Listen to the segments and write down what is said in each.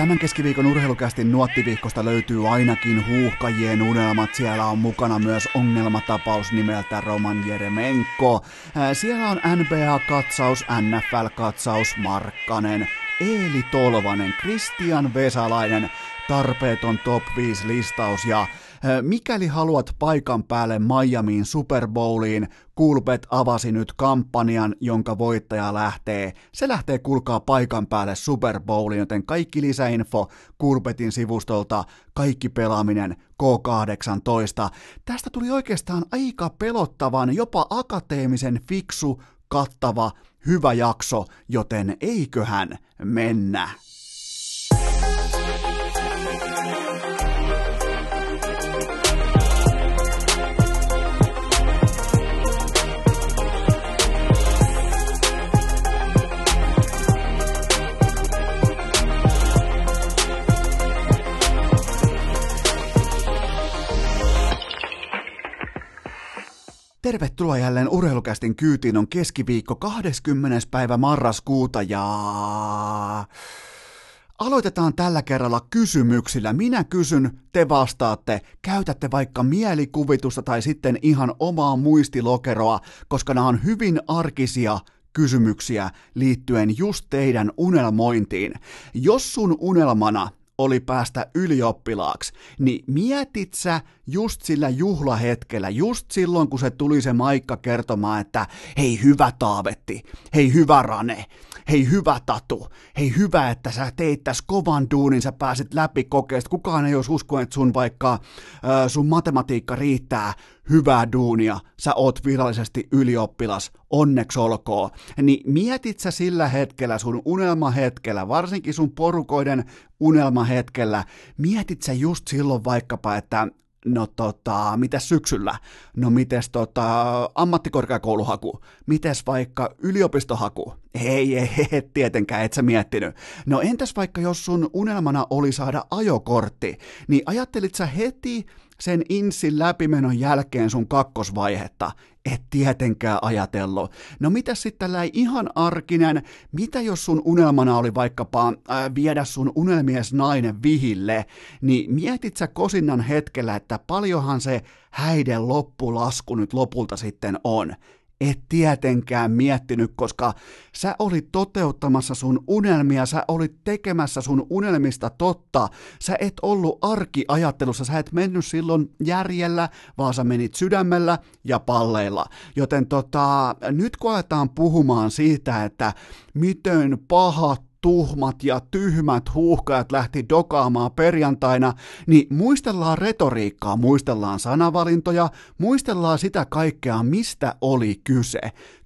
Tämän keskiviikon urheilukästin nuottiviikosta löytyy ainakin huuhkajien unelmat. Siellä on mukana myös ongelmatapaus nimeltä Roman Jeremenko. Siellä on NBA-katsaus, NFL-katsaus, Markkanen, Eeli Tolvanen, Kristian Vesalainen, tarpeeton top 5 listaus ja Mikäli haluat paikan päälle Miamiin Super Bowliin, Kulpet avasi nyt kampanjan, jonka voittaja lähtee. Se lähtee kulkaa paikan päälle Super Bowliin, joten kaikki lisäinfo Kulpetin sivustolta, kaikki pelaaminen K18. Tästä tuli oikeastaan aika pelottavan, jopa akateemisen fiksu, kattava, hyvä jakso, joten eiköhän mennä. Tervetuloa jälleen urheilukästin kyytiin. On keskiviikko 20. päivä marraskuuta ja... Aloitetaan tällä kerralla kysymyksillä. Minä kysyn, te vastaatte. Käytätte vaikka mielikuvitusta tai sitten ihan omaa muistilokeroa, koska nämä on hyvin arkisia kysymyksiä liittyen just teidän unelmointiin. Jos sun unelmana oli päästä ylioppilaaksi, niin mietit sä just sillä juhlahetkellä, just silloin kun se tuli se maikka kertomaan, että hei hyvä Taavetti, hei hyvä Rane, hei hyvä Tatu, hei hyvä, että sä teit tässä kovan duunin, sä pääsit läpi kokeesta, kukaan ei olisi uskonut, että sun vaikka äh, sun matematiikka riittää hyvää duunia, sä oot virallisesti ylioppilas, onneksi olkoon. Niin mietit sä sillä hetkellä, sun unelmahetkellä, varsinkin sun porukoiden unelmahetkellä, mietit sä just silloin vaikkapa, että No tota, mitäs syksyllä? No mites tota, ammattikorkeakouluhaku? Mites vaikka yliopistohaku? Ei, ei, ei, tietenkään, et sä miettinyt. No entäs vaikka jos sun unelmana oli saada ajokortti, niin ajattelit sä heti sen insin läpimenon jälkeen sun kakkosvaihetta? Et tietenkään ajatellut. No mitä sitten tällä ihan arkinen, mitä jos sun unelmana oli vaikkapa äh, viedä sun unelmies nainen vihille, niin mietit sä kosinnan hetkellä, että paljonhan se häiden loppulasku nyt lopulta sitten on et tietenkään miettinyt, koska sä olit toteuttamassa sun unelmia, sä olit tekemässä sun unelmista totta. Sä et ollut arkiajattelussa, sä et mennyt silloin järjellä, vaan sä menit sydämellä ja palleilla. Joten tota, nyt kun aletaan puhumaan siitä, että miten pahat tuhmat ja tyhmät huuhkajat lähti dokaamaan perjantaina, niin muistellaan retoriikkaa, muistellaan sanavalintoja, muistellaan sitä kaikkea, mistä oli kyse.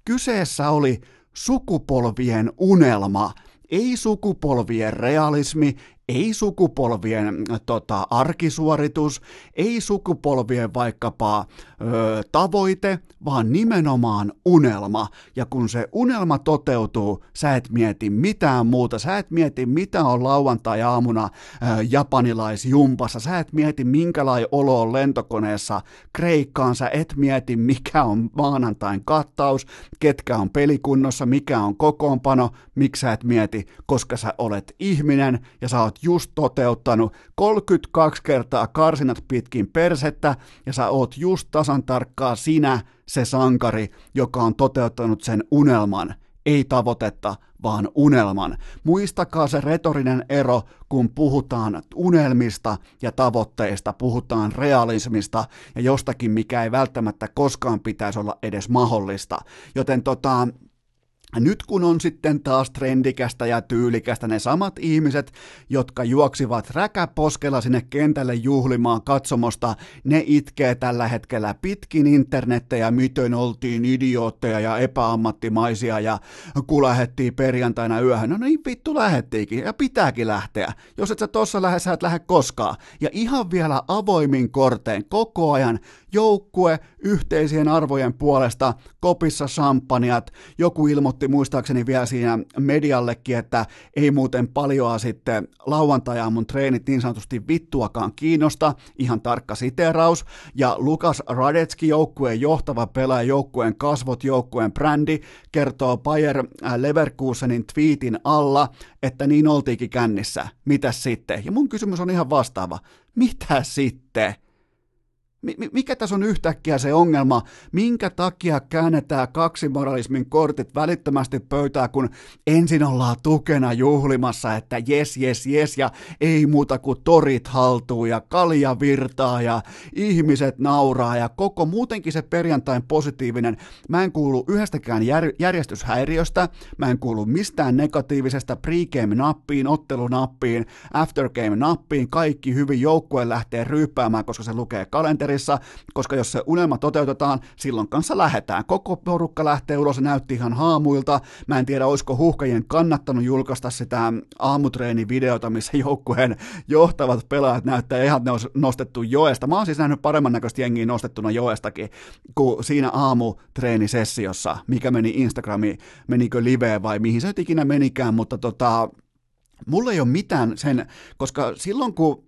Kyseessä oli sukupolvien unelma, ei sukupolvien realismi, ei sukupolvien tota, arkisuoritus, ei sukupolvien vaikkapa ö, tavoite, vaan nimenomaan unelma. Ja kun se unelma toteutuu, sä et mieti mitään muuta, sä et mieti mitä on lauantai-aamuna ö, japanilaisjumpassa, sä et mieti minkälainen olo on lentokoneessa Kreikkaan, sä et mieti mikä on maanantain kattaus, ketkä on pelikunnossa, mikä on kokoonpano, miksi sä et mieti, koska sä olet ihminen ja sä oot oot just toteuttanut 32 kertaa karsinat pitkin persettä ja sä oot just tasan tarkkaa sinä se sankari, joka on toteuttanut sen unelman, ei tavoitetta, vaan unelman. Muistakaa se retorinen ero, kun puhutaan unelmista ja tavoitteista, puhutaan realismista ja jostakin, mikä ei välttämättä koskaan pitäisi olla edes mahdollista. Joten tota, nyt kun on sitten taas trendikästä ja tyylikästä ne samat ihmiset, jotka juoksivat räkäposkella sinne kentälle juhlimaan katsomosta, ne itkee tällä hetkellä pitkin internettejä, miten oltiin idiootteja ja epäammattimaisia ja kun lähettiin perjantaina yöhön. No niin vittu lähettiinkin ja pitääkin lähteä. Jos et sä tossa lähde, sä et lähde koskaan. Ja ihan vielä avoimin korteen koko ajan joukkue yhteisien arvojen puolesta, kopissa champagnat, joku ilmoitti muistaakseni vielä siinä mediallekin, että ei muuten paljoa sitten lauantai mun treenit niin sanotusti vittuakaan kiinnosta, ihan tarkka siteraus, ja Lukas Radetski, joukkueen johtava pelaaja, joukkueen kasvot, joukkueen brändi, kertoo Bayer Leverkusenin tweetin alla, että niin oltiinkin kännissä. Mitä sitten? Ja mun kysymys on ihan vastaava. Mitä sitten? Mikä tässä on yhtäkkiä se ongelma? Minkä takia käännetään kaksimoralismin kortit välittömästi pöytää, kun ensin ollaan tukena juhlimassa, että jes, jes, jes, ja ei muuta kuin torit haltuu ja kalja virtaa ja ihmiset nauraa ja koko muutenkin se perjantain positiivinen. Mä en kuulu yhdestäkään jär, järjestyshäiriöstä, mä en kuulu mistään negatiivisesta pregame-nappiin, ottelunappiin, aftergame-nappiin, kaikki hyvin joukkue lähtee ryyppäämään, koska se lukee kalenteri parissa, koska jos se unelma toteutetaan, silloin kanssa lähetään. Koko porukka lähtee ulos, se näytti ihan haamuilta. Mä en tiedä, olisiko huhkajien kannattanut julkaista sitä aamutreenivideota, missä joukkueen johtavat pelaajat näyttää ihan, ne olisi nostettu joesta. Mä oon siis nähnyt paremman näköistä jengiä nostettuna joestakin kuin siinä aamutreenisessiossa, mikä meni Instagramiin, menikö liveen vai mihin se ikinä menikään, mutta tota, mulla ei ole mitään sen, koska silloin kun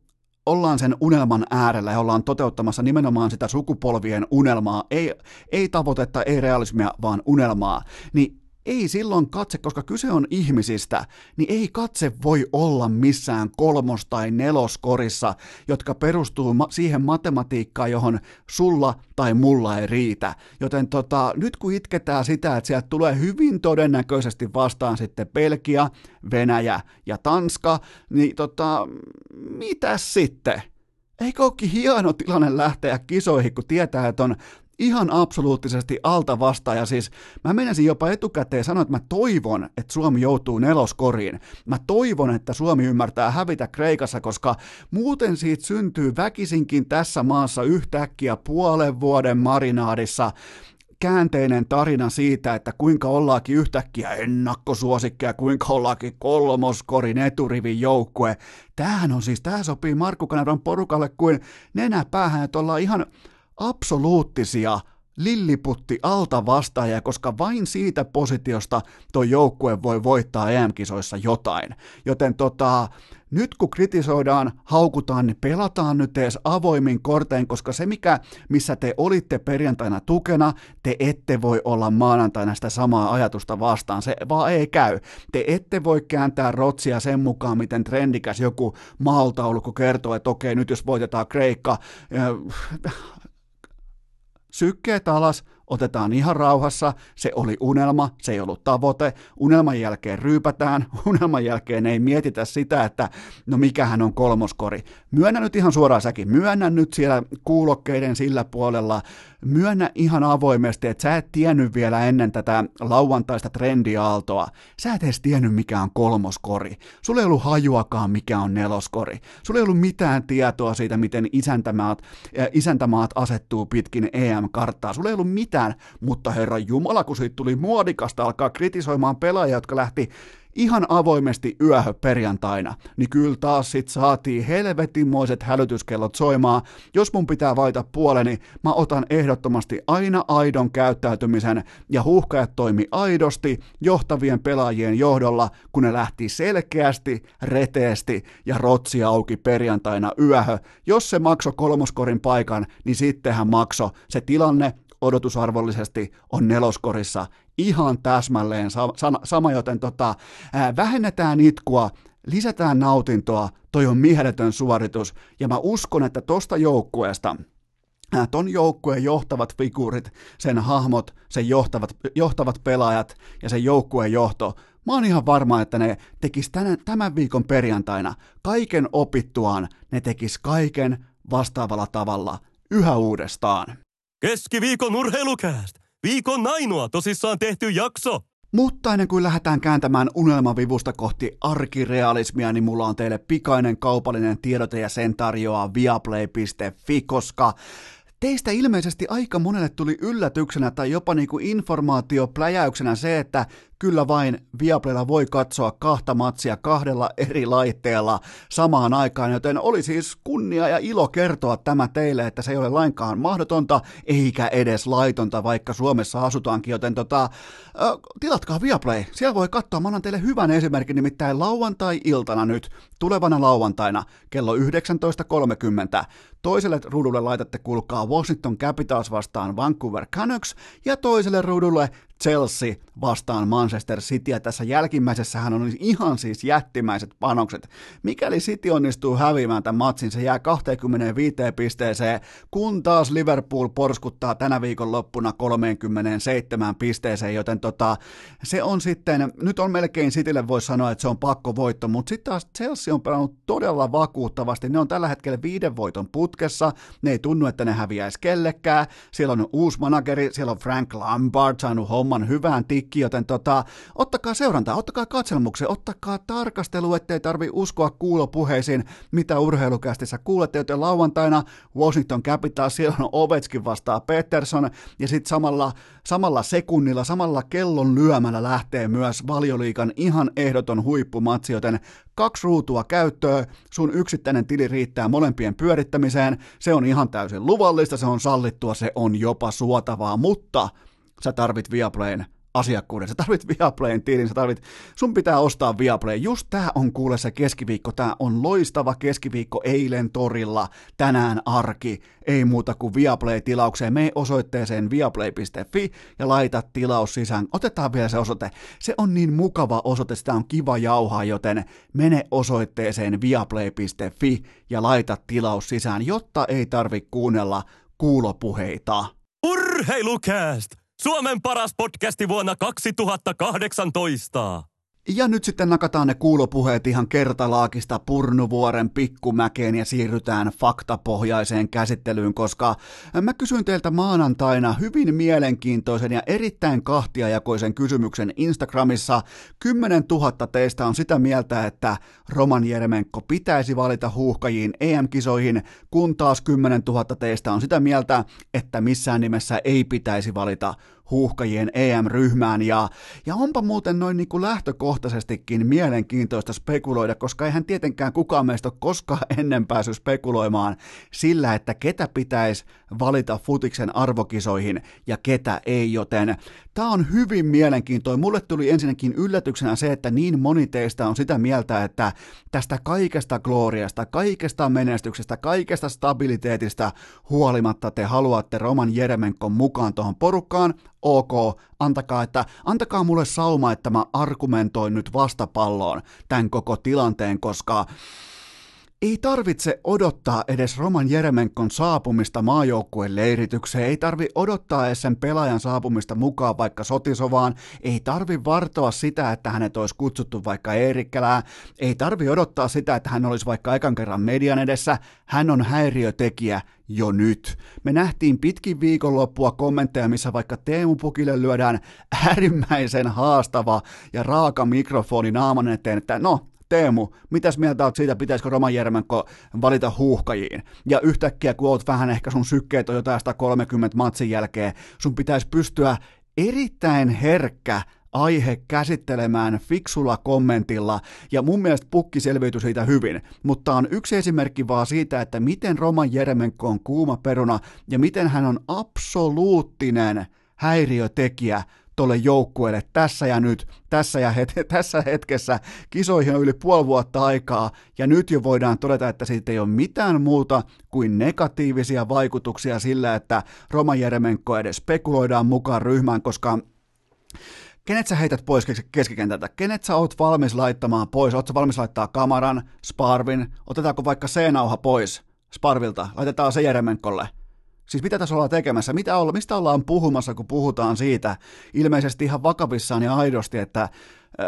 ollaan sen unelman äärellä ja ollaan toteuttamassa nimenomaan sitä sukupolvien unelmaa, ei, ei tavoitetta, ei realismia, vaan unelmaa, niin ei silloin katse, koska kyse on ihmisistä, niin ei katse voi olla missään kolmos- tai neloskorissa, jotka perustuu ma- siihen matematiikkaan, johon sulla tai mulla ei riitä. Joten tota, nyt kun itketään sitä, että sieltä tulee hyvin todennäköisesti vastaan sitten Belgia, Venäjä ja Tanska, niin tota, mitä sitten? Eikö olekin hieno tilanne lähteä kisoihin, kun tietää, että on ihan absoluuttisesti alta vastaan, ja siis mä menisin jopa etukäteen sanoa, että mä toivon, että Suomi joutuu neloskoriin. Mä toivon, että Suomi ymmärtää hävitä Kreikassa, koska muuten siitä syntyy väkisinkin tässä maassa yhtäkkiä puolen vuoden marinaadissa käänteinen tarina siitä, että kuinka ollaankin yhtäkkiä ennakkosuosikkeja, kuinka ollaankin kolmoskorin eturivin joukkue. Tämähän on siis, tämä sopii Markku Kanavan porukalle kuin nenäpäähän, että ollaan ihan absoluuttisia lilliputti alta vastaajia, koska vain siitä positiosta tuo joukkue voi voittaa EM-kisoissa jotain. Joten tota, nyt kun kritisoidaan, haukutaan, niin pelataan nyt edes avoimin kortein, koska se mikä, missä te olitte perjantaina tukena, te ette voi olla maanantaina sitä samaa ajatusta vastaan, se vaan ei käy. Te ette voi kääntää rotsia sen mukaan, miten trendikäs joku maaltaulukko kertoo, että okei, nyt jos voitetaan Kreikka, sykkeet alas, otetaan ihan rauhassa, se oli unelma, se ei ollut tavoite, unelman jälkeen ryypätään, unelman jälkeen ei mietitä sitä, että no mikähän on kolmoskori. Myönnä nyt ihan suoraan säkin, myönnä nyt siellä kuulokkeiden sillä puolella, myönnä ihan avoimesti, että sä et tiennyt vielä ennen tätä lauantaista trendiaaltoa, sä et edes tiennyt mikä on kolmoskori, sulla ei ollut hajuakaan mikä on neloskori, sulla ei ollut mitään tietoa siitä, miten isäntämaat, isäntämaat asettuu pitkin EM-karttaa, sulla ei ollut mitään mitään, mutta herra Jumala, kun siitä tuli muodikasta alkaa kritisoimaan pelaajia, jotka lähti ihan avoimesti yöhö perjantaina, niin kyllä taas sit saatiin helvetinmoiset hälytyskellot soimaan. Jos mun pitää vaita puoleni, mä otan ehdottomasti aina aidon käyttäytymisen ja huhkajat toimi aidosti johtavien pelaajien johdolla, kun ne lähti selkeästi, reteesti ja rotsi auki perjantaina yöhö. Jos se makso kolmoskorin paikan, niin sittenhän makso se tilanne, odotusarvollisesti on neloskorissa ihan täsmälleen sama, sama joten tota, ää, vähennetään itkua, lisätään nautintoa, toi on mieletön suoritus, ja mä uskon, että tosta joukkueesta, ton joukkueen johtavat figuurit, sen hahmot, sen johtavat, johtavat pelaajat ja sen joukkueen johto, mä oon ihan varma, että ne tekis tänä, tämän viikon perjantaina kaiken opittuaan, ne tekis kaiken vastaavalla tavalla yhä uudestaan. Keskiviikon urheilukääst! Viikon ainoa tosissaan tehty jakso! Mutta ennen kuin lähdetään kääntämään unelmavivusta kohti arkirealismia, niin mulla on teille pikainen kaupallinen tiedote ja sen tarjoaa viaplay.fi, koska Teistä ilmeisesti aika monelle tuli yllätyksenä tai jopa niin kuin informaatiopläjäyksenä se, että kyllä vain Viaplaylla voi katsoa kahta matsia kahdella eri laitteella samaan aikaan, joten oli siis kunnia ja ilo kertoa tämä teille, että se ei ole lainkaan mahdotonta eikä edes laitonta, vaikka Suomessa asutaankin, joten tota, äh, tilatkaa Viaplay, siellä voi katsoa, mä annan teille hyvän esimerkin, nimittäin lauantai-iltana nyt, tulevana lauantaina, kello 19.30, toiselle ruudulle laitatte kuulkaa Washington Capitals vastaan Vancouver Canucks, ja toiselle ruudulle Chelsea vastaan Manchester City, ja tässä jälkimmäisessähän on ihan siis jättimäiset panokset. Mikäli City onnistuu häviämään tämän matsin, se jää 25 pisteeseen, kun taas Liverpool porskuttaa tänä viikon loppuna 37 pisteeseen, joten tota, se on sitten, nyt on melkein Citylle voi sanoa, että se on pakko voitto, mutta sitten taas Chelsea on pelannut todella vakuuttavasti, ne on tällä hetkellä viiden voiton putkessa, ne ei tunnu, että ne häviäisi kellekään, siellä on uusi manageri, siellä on Frank Lampard saanut homman hyvään tikkiin, joten tota, ottakaa seurantaa, ottakaa katselmuksen, ottakaa tarkastelu, ettei tarvi uskoa kuulopuheisiin, mitä urheilukästissä kuulette, joten lauantaina Washington Capitals, siellä on Ovechkin vastaa Peterson, ja sitten samalla, samalla sekunnilla, samalla kellon lyömällä lähtee myös valioliikan ihan ehdoton huippumatsi, joten kaksi ruutua käyttöä, sun yksittäinen tili riittää molempien pyörittämiseen, se on ihan täysin luvallista, se on sallittua, se on jopa suotavaa, mutta sä tarvit Viaplayn asiakkuuden, sä tarvit Viaplayn tilin, sä tarvit, sun pitää ostaa Viaplay. Just tää on kuule se keskiviikko, tää on loistava keskiviikko eilen torilla, tänään arki, ei muuta kuin Viaplay-tilaukseen. Me osoitteeseen viaplay.fi ja laita tilaus sisään. Otetaan vielä se osoite. Se on niin mukava osoite, sitä on kiva jauhaa, joten mene osoitteeseen viaplay.fi ja laita tilaus sisään, jotta ei tarvi kuunnella kuulopuheita. Urheilukääst! Suomen paras podcasti vuonna 2018. Ja nyt sitten nakataan ne kuulopuheet ihan kertalaakista Purnuvuoren pikkumäkeen ja siirrytään faktapohjaiseen käsittelyyn, koska mä kysyin teiltä maanantaina hyvin mielenkiintoisen ja erittäin kahtiajakoisen kysymyksen Instagramissa. 10 000 teistä on sitä mieltä, että Roman Jeremenko pitäisi valita huuhkajiin EM-kisoihin, kun taas 10 000 teistä on sitä mieltä, että missään nimessä ei pitäisi valita huuhkajien EM-ryhmään. Ja, ja onpa muuten noin niin kuin lähtökohtaisestikin mielenkiintoista spekuloida, koska eihän tietenkään kukaan meistä ole koskaan ennen päässyt spekuloimaan sillä, että ketä pitäisi valita futiksen arvokisoihin ja ketä ei, joten tämä on hyvin mielenkiintoinen. Mulle tuli ensinnäkin yllätyksenä se, että niin moni teistä on sitä mieltä, että tästä kaikesta gloriasta, kaikesta menestyksestä, kaikesta stabiliteetista huolimatta te haluatte Roman Jeremenkon mukaan tuohon porukkaan, ok, antakaa, että, antakaa mulle sauma, että mä argumentoin nyt vastapalloon tämän koko tilanteen, koska ei tarvitse odottaa edes Roman Jeremenkon saapumista maajoukkueen leiritykseen, ei tarvi odottaa edes sen pelaajan saapumista mukaan vaikka sotisovaan, ei tarvi vartoa sitä, että hänet olisi kutsuttu vaikka Eerikkälään, ei tarvi odottaa sitä, että hän olisi vaikka ekan kerran median edessä, hän on häiriötekijä jo nyt. Me nähtiin pitkin viikonloppua kommentteja, missä vaikka Teemu Pukille lyödään äärimmäisen haastava ja raaka mikrofoni naaman eteen, että no, Teemu, mitäs mieltä oot siitä, pitäisikö Roman Jermenko valita huuhkajiin? Ja yhtäkkiä, kun oot vähän ehkä sun sykkeet on jotain 130 matsin jälkeen, sun pitäisi pystyä erittäin herkkä aihe käsittelemään fiksulla kommentilla, ja mun mielestä pukki selviytyi siitä hyvin, mutta on yksi esimerkki vaan siitä, että miten Roman Jeremenko on kuuma peruna, ja miten hän on absoluuttinen häiriötekijä tolle joukkueelle tässä ja nyt, tässä, ja het- tässä hetkessä. Kisoihin on yli puoli vuotta aikaa, ja nyt jo voidaan todeta, että siitä ei ole mitään muuta kuin negatiivisia vaikutuksia sillä, että Roman Jeremenko edes spekuloidaan mukaan ryhmään, koska kenet sä heität pois keskikentältä? Kenet sä oot valmis laittamaan pois? Oot sä valmis laittaa kamaran, Sparvin? Otetaanko vaikka C-nauha pois Sparvilta? Laitetaan se Jeremenkolle. Siis mitä tässä ollaan tekemässä? Mitä olla, mistä ollaan puhumassa, kun puhutaan siitä ilmeisesti ihan vakavissaan ja aidosti, että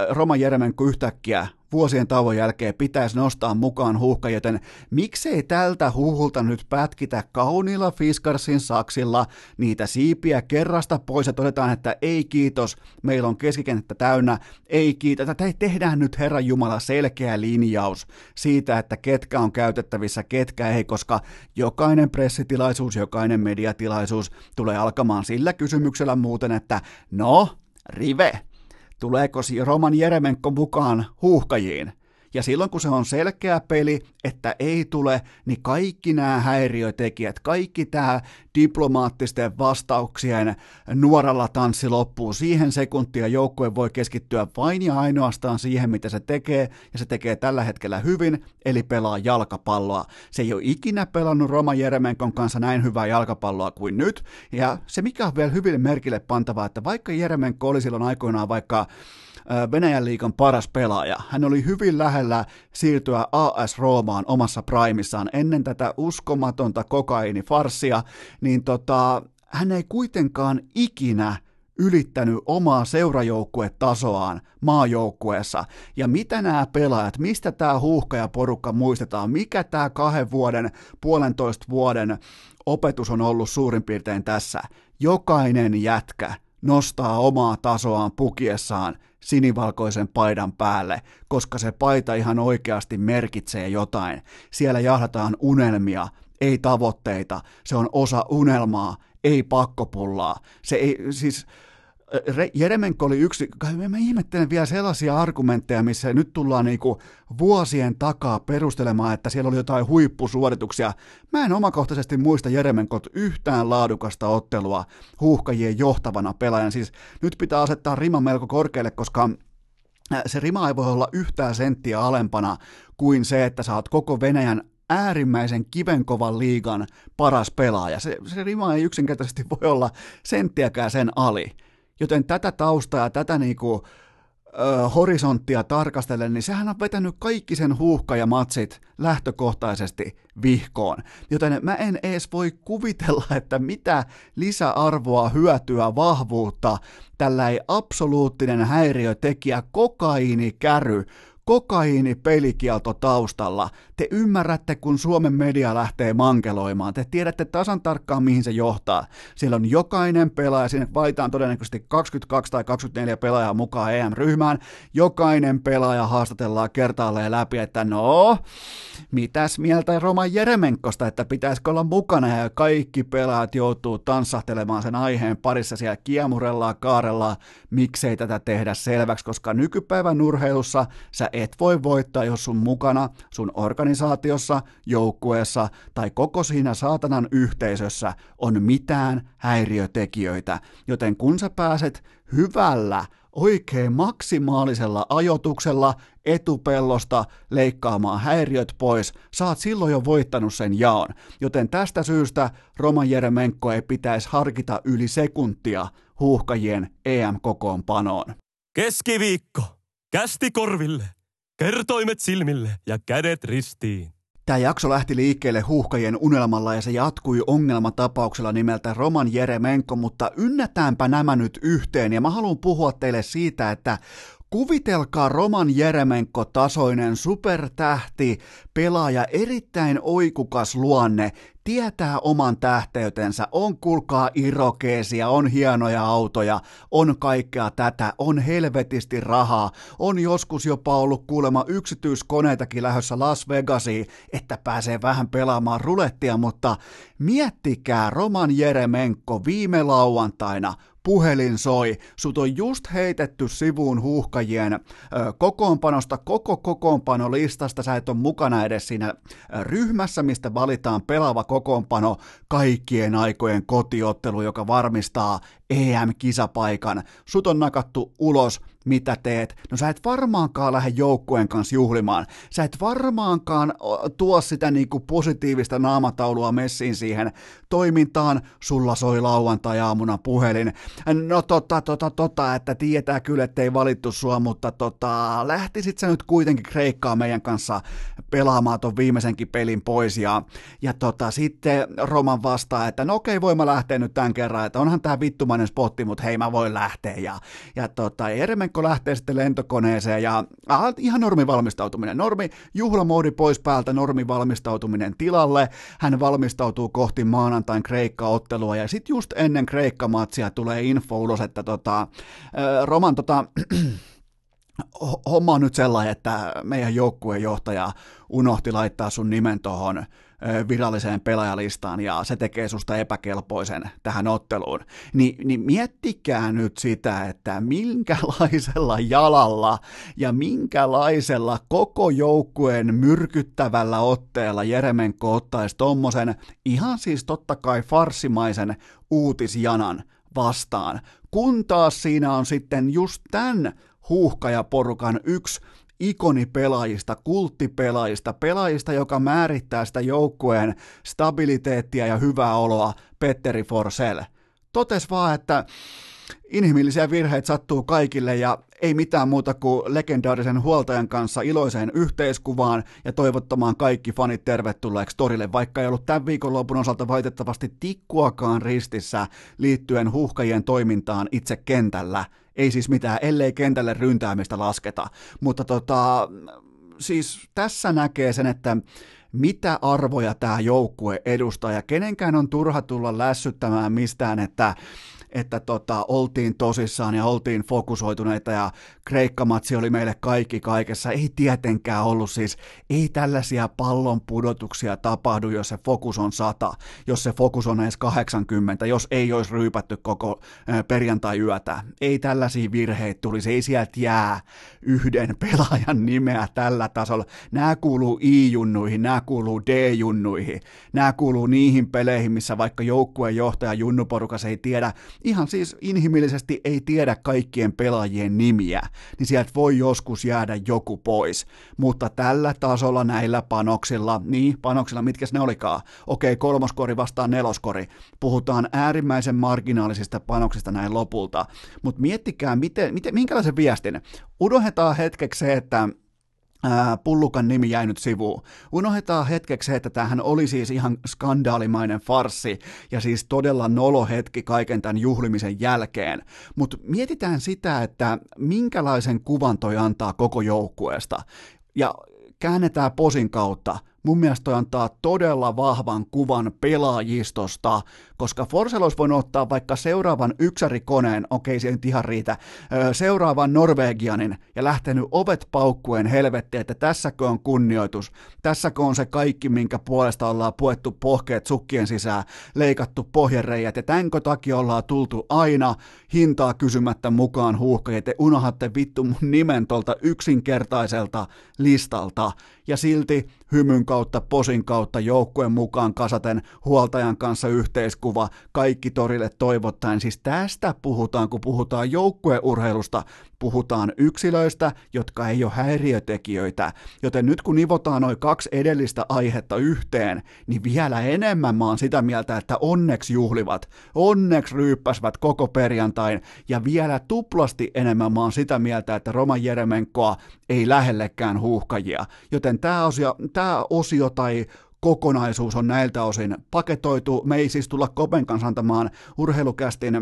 Roma Jeremenko yhtäkkiä vuosien tauon jälkeen pitäisi nostaa mukaan huuhka, joten miksei tältä huuhulta nyt pätkitä kauniilla Fiskarsin saksilla niitä siipiä kerrasta pois ja todetaan, että ei kiitos, meillä on keskikenttä täynnä, ei kiitos, että tehdään nyt Herran Jumala selkeä linjaus siitä, että ketkä on käytettävissä, ketkä ei, koska jokainen pressitilaisuus, jokainen mediatilaisuus tulee alkamaan sillä kysymyksellä muuten, että no, Rive, tuleeko Roman Jeremenko mukaan huuhkajiin. Ja silloin kun se on selkeä peli, että ei tule, niin kaikki nämä häiriötekijät, kaikki tämä diplomaattisten vastauksien nuoralla tanssi loppuu. Siihen sekuntia joukkue voi keskittyä vain ja ainoastaan siihen, mitä se tekee, ja se tekee tällä hetkellä hyvin, eli pelaa jalkapalloa. Se ei ole ikinä pelannut Roma Jeremenkon kanssa näin hyvää jalkapalloa kuin nyt, ja se mikä on vielä hyvin merkille pantavaa, että vaikka Jeremenko oli silloin aikoinaan vaikka Venäjän liikan paras pelaaja. Hän oli hyvin lähellä siirtyä AS Roomaan omassa primissaan ennen tätä uskomatonta kokainifarsia, niin tota, hän ei kuitenkaan ikinä ylittänyt omaa seurajoukkuetasoaan maajoukkueessa. Ja mitä nämä pelaajat, mistä tämä huuhkajaporukka muistetaan, mikä tämä kahden vuoden, puolentoista vuoden opetus on ollut suurin piirtein tässä. Jokainen jätkä nostaa omaa tasoaan pukiessaan sinivalkoisen paidan päälle, koska se paita ihan oikeasti merkitsee jotain. Siellä jahdataan unelmia, ei tavoitteita. Se on osa unelmaa, ei pakkopullaa. Se ei, siis Jeremenko oli yksi, mä ihmettelen vielä sellaisia argumentteja, missä nyt tullaan niinku vuosien takaa perustelemaan, että siellä oli jotain huippusuorituksia. Mä en omakohtaisesti muista Jeremenkot yhtään laadukasta ottelua huuhkajien johtavana pelaajan. Siis nyt pitää asettaa rima melko korkealle, koska se rima ei voi olla yhtään senttiä alempana kuin se, että oot koko Venäjän äärimmäisen kivenkovan liigan paras pelaaja. Se, se rima ei yksinkertaisesti voi olla senttiäkään sen ali. Joten tätä taustaa ja tätä niinku, ö, horisonttia tarkastellen, niin sehän on vetänyt kaikki sen matsit lähtökohtaisesti vihkoon. Joten mä en edes voi kuvitella, että mitä lisäarvoa, hyötyä, vahvuutta tällä ei absoluuttinen häiriötekijä, kokaiini, käry, kokaiini pelikielto taustalla. Te ymmärrätte, kun Suomen media lähtee mankeloimaan. Te tiedätte tasan tarkkaan, mihin se johtaa. Siellä on jokainen pelaaja, sinne valitaan todennäköisesti 22 tai 24 pelaajaa mukaan EM-ryhmään. Jokainen pelaaja haastatellaan kertaalleen läpi, että no, mitäs mieltä Roman Jeremenkosta, että pitäisikö olla mukana ja kaikki pelaajat joutuu tanssahtelemaan sen aiheen parissa siellä kiemurellaan, kaarellaan, miksei tätä tehdä selväksi, koska nykypäivän urheilussa sä et voi voittaa, jos sun mukana, sun organisaatiossa, joukkueessa tai koko siinä saatanan yhteisössä on mitään häiriötekijöitä. Joten kun sä pääset hyvällä, oikein maksimaalisella ajotuksella etupellosta leikkaamaan häiriöt pois, saat silloin jo voittanut sen jaon. Joten tästä syystä Roman Jeremenko ei pitäisi harkita yli sekuntia huuhkajien EM-kokoonpanoon. Keskiviikko. Kästi korville. Kertoimet silmille ja kädet ristiin. Tämä jakso lähti liikkeelle huuhkajien unelmalla ja se jatkui ongelmatapauksella nimeltä Roman Jeremenko, mutta ynnätäänpä nämä nyt yhteen ja mä haluan puhua teille siitä, että Kuvitelkaa Roman Jeremenko-tasoinen supertähti, pelaaja, erittäin oikukas luonne, tietää oman tähteytensä, on kulkaa irokeesia, on hienoja autoja, on kaikkea tätä, on helvetisti rahaa, on joskus jopa ollut kuulemma yksityiskoneitakin lähdössä Las Vegasiin, että pääsee vähän pelaamaan rulettia, mutta miettikää Roman Jeremenko viime lauantaina puhelin soi, sut on just heitetty sivuun huuhkajien ö, kokoonpanosta, koko kokoonpanolistasta, sä et ole mukana edes siinä ryhmässä, mistä valitaan pelaava kokoonpano. Kaikkien aikojen kotiottelu, joka varmistaa EM-kisapaikan. Sut on nakattu ulos mitä teet? No sä et varmaankaan lähde joukkueen kanssa juhlimaan. Sä et varmaankaan tuo sitä niinku positiivista naamataulua messiin siihen toimintaan. Sulla soi lauantai-aamuna puhelin. No tota, tota, tota, että tietää kyllä, ettei valittu sua, mutta tota, lähtisit sä nyt kuitenkin Kreikkaa meidän kanssa pelaamaan ton viimeisenkin pelin pois. Ja, ja tota, sitten Roman vastaa, että no okei, voin mä lähteä nyt tämän kerran, että onhan tää vittumainen spotti, mutta hei mä voin lähteä. Ja, ja tota, Eremenko lähtee sitten lentokoneeseen ja aha, ihan normi valmistautuminen. Normi juhlamoodi pois päältä, normi valmistautuminen tilalle. Hän valmistautuu kohti maanantain Kreikka-ottelua ja sitten just ennen Kreikka-matsia tulee info ulos, että tota, Roman tota, homma on nyt sellainen, että meidän joukkueen johtaja unohti laittaa sun nimen tuohon viralliseen pelaajalistaan ja se tekee susta epäkelpoisen tähän otteluun, Ni, niin miettikää nyt sitä, että minkälaisella jalalla ja minkälaisella koko joukkueen myrkyttävällä otteella Jeremenko ottaisi tommosen ihan siis totta kai farsimaisen uutisjanan vastaan, kun taas siinä on sitten just tämän huuhkajaporukan yksi ikonipelaajista, kulttipelaajista, pelaajista, joka määrittää sitä joukkueen stabiliteettia ja hyvää oloa, Petteri Forsell. Totes vaan, että inhimillisiä virheitä sattuu kaikille ja ei mitään muuta kuin legendaarisen huoltajan kanssa iloiseen yhteiskuvaan ja toivottamaan kaikki fanit tervetulleeksi torille, vaikka ei ollut tämän viikonlopun osalta valitettavasti tikkuakaan ristissä liittyen huhkajien toimintaan itse kentällä. Ei siis mitään, ellei kentälle ryntäämistä lasketa. Mutta tota, siis tässä näkee sen, että mitä arvoja tämä joukkue edustaa ja kenenkään on turha tulla lässyttämään mistään, että että tota, oltiin tosissaan ja oltiin fokusoituneita ja Kreikkamatsi oli meille kaikki kaikessa. Ei tietenkään ollut siis, ei tällaisia pallon pudotuksia tapahdu, jos se fokus on 100, jos se fokus on edes 80, jos ei olisi ryypätty koko perjantai-yötä. Ei tällaisia virheitä tulisi, ei sieltä jää yhden pelaajan nimeä tällä tasolla. Nämä kuuluu I-junnuihin, nämä kuuluu D-junnuihin, nämä kuuluu niihin peleihin, missä vaikka joukkueen johtaja junnuporukas ei tiedä, ihan siis inhimillisesti ei tiedä kaikkien pelaajien nimiä, niin sieltä voi joskus jäädä joku pois. Mutta tällä tasolla näillä panoksilla, niin panoksilla, mitkä ne olikaan, okei, kolmoskori vastaan neloskori, puhutaan äärimmäisen marginaalisista panoksista näin lopulta, mutta miettikää, miten, miten, minkälaisen viestin, unohdetaan hetkeksi se, että pullukan nimi jäi nyt sivuun. Unohdetaan hetkeksi että tämähän oli siis ihan skandaalimainen farsi ja siis todella nolo hetki kaiken tämän juhlimisen jälkeen. Mutta mietitään sitä, että minkälaisen kuvan toi antaa koko joukkueesta. Ja käännetään posin kautta. Mun mielestä toi antaa todella vahvan kuvan pelaajistosta, koska Forsell olisi voinut ottaa vaikka seuraavan yksärikoneen, okei se ei nyt ihan riitä, seuraavan Norvegianin ja lähtenyt ovet paukkuen helvetti, että tässäkö on kunnioitus, tässäkö on se kaikki, minkä puolesta ollaan puettu pohkeet sukkien sisään, leikattu pohjereijät ja tänkö takia ollaan tultu aina hintaa kysymättä mukaan huuhkajat, te unohatte vittu mun nimen tuolta yksinkertaiselta listalta ja silti hymyn kautta, posin kautta, joukkueen mukaan kasaten huoltajan kanssa yhteiskuva, kaikki torille toivottaen. Siis tästä puhutaan, kun puhutaan joukkueurheilusta, puhutaan yksilöistä, jotka ei ole häiriötekijöitä. Joten nyt kun nivotaan noin kaksi edellistä aihetta yhteen, niin vielä enemmän mä oon sitä mieltä, että onneksi juhlivat, onneksi ryyppäsivät koko perjantain, ja vielä tuplasti enemmän mä oon sitä mieltä, että Roma Jeremenkoa ei lähellekään huuhkajia. Joten tämä osio, tää osio tai kokonaisuus on näiltä osin paketoitu. Me ei siis tulla Kopen kanssa antamaan urheilukästin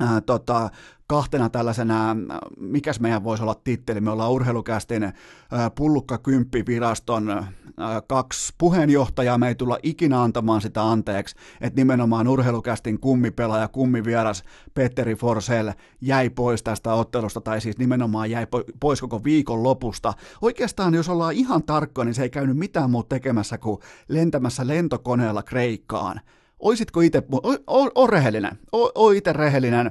ää, tota, kahtena tällaisena, mikäs meidän voisi olla titteli, me ollaan urheilukästin pullukka viraston kaksi puheenjohtajaa, me ei tulla ikinä antamaan sitä anteeksi, että nimenomaan urheilukästin kummipelaaja, kummivieras Petteri Forsell jäi pois tästä ottelusta, tai siis nimenomaan jäi pois koko viikon lopusta. Oikeastaan, jos ollaan ihan tarkkoja, niin se ei käynyt mitään muuta tekemässä kuin lentämässä lentokoneella Kreikkaan. Oisitko itse, o, rehellinen, o, o itse rehellinen,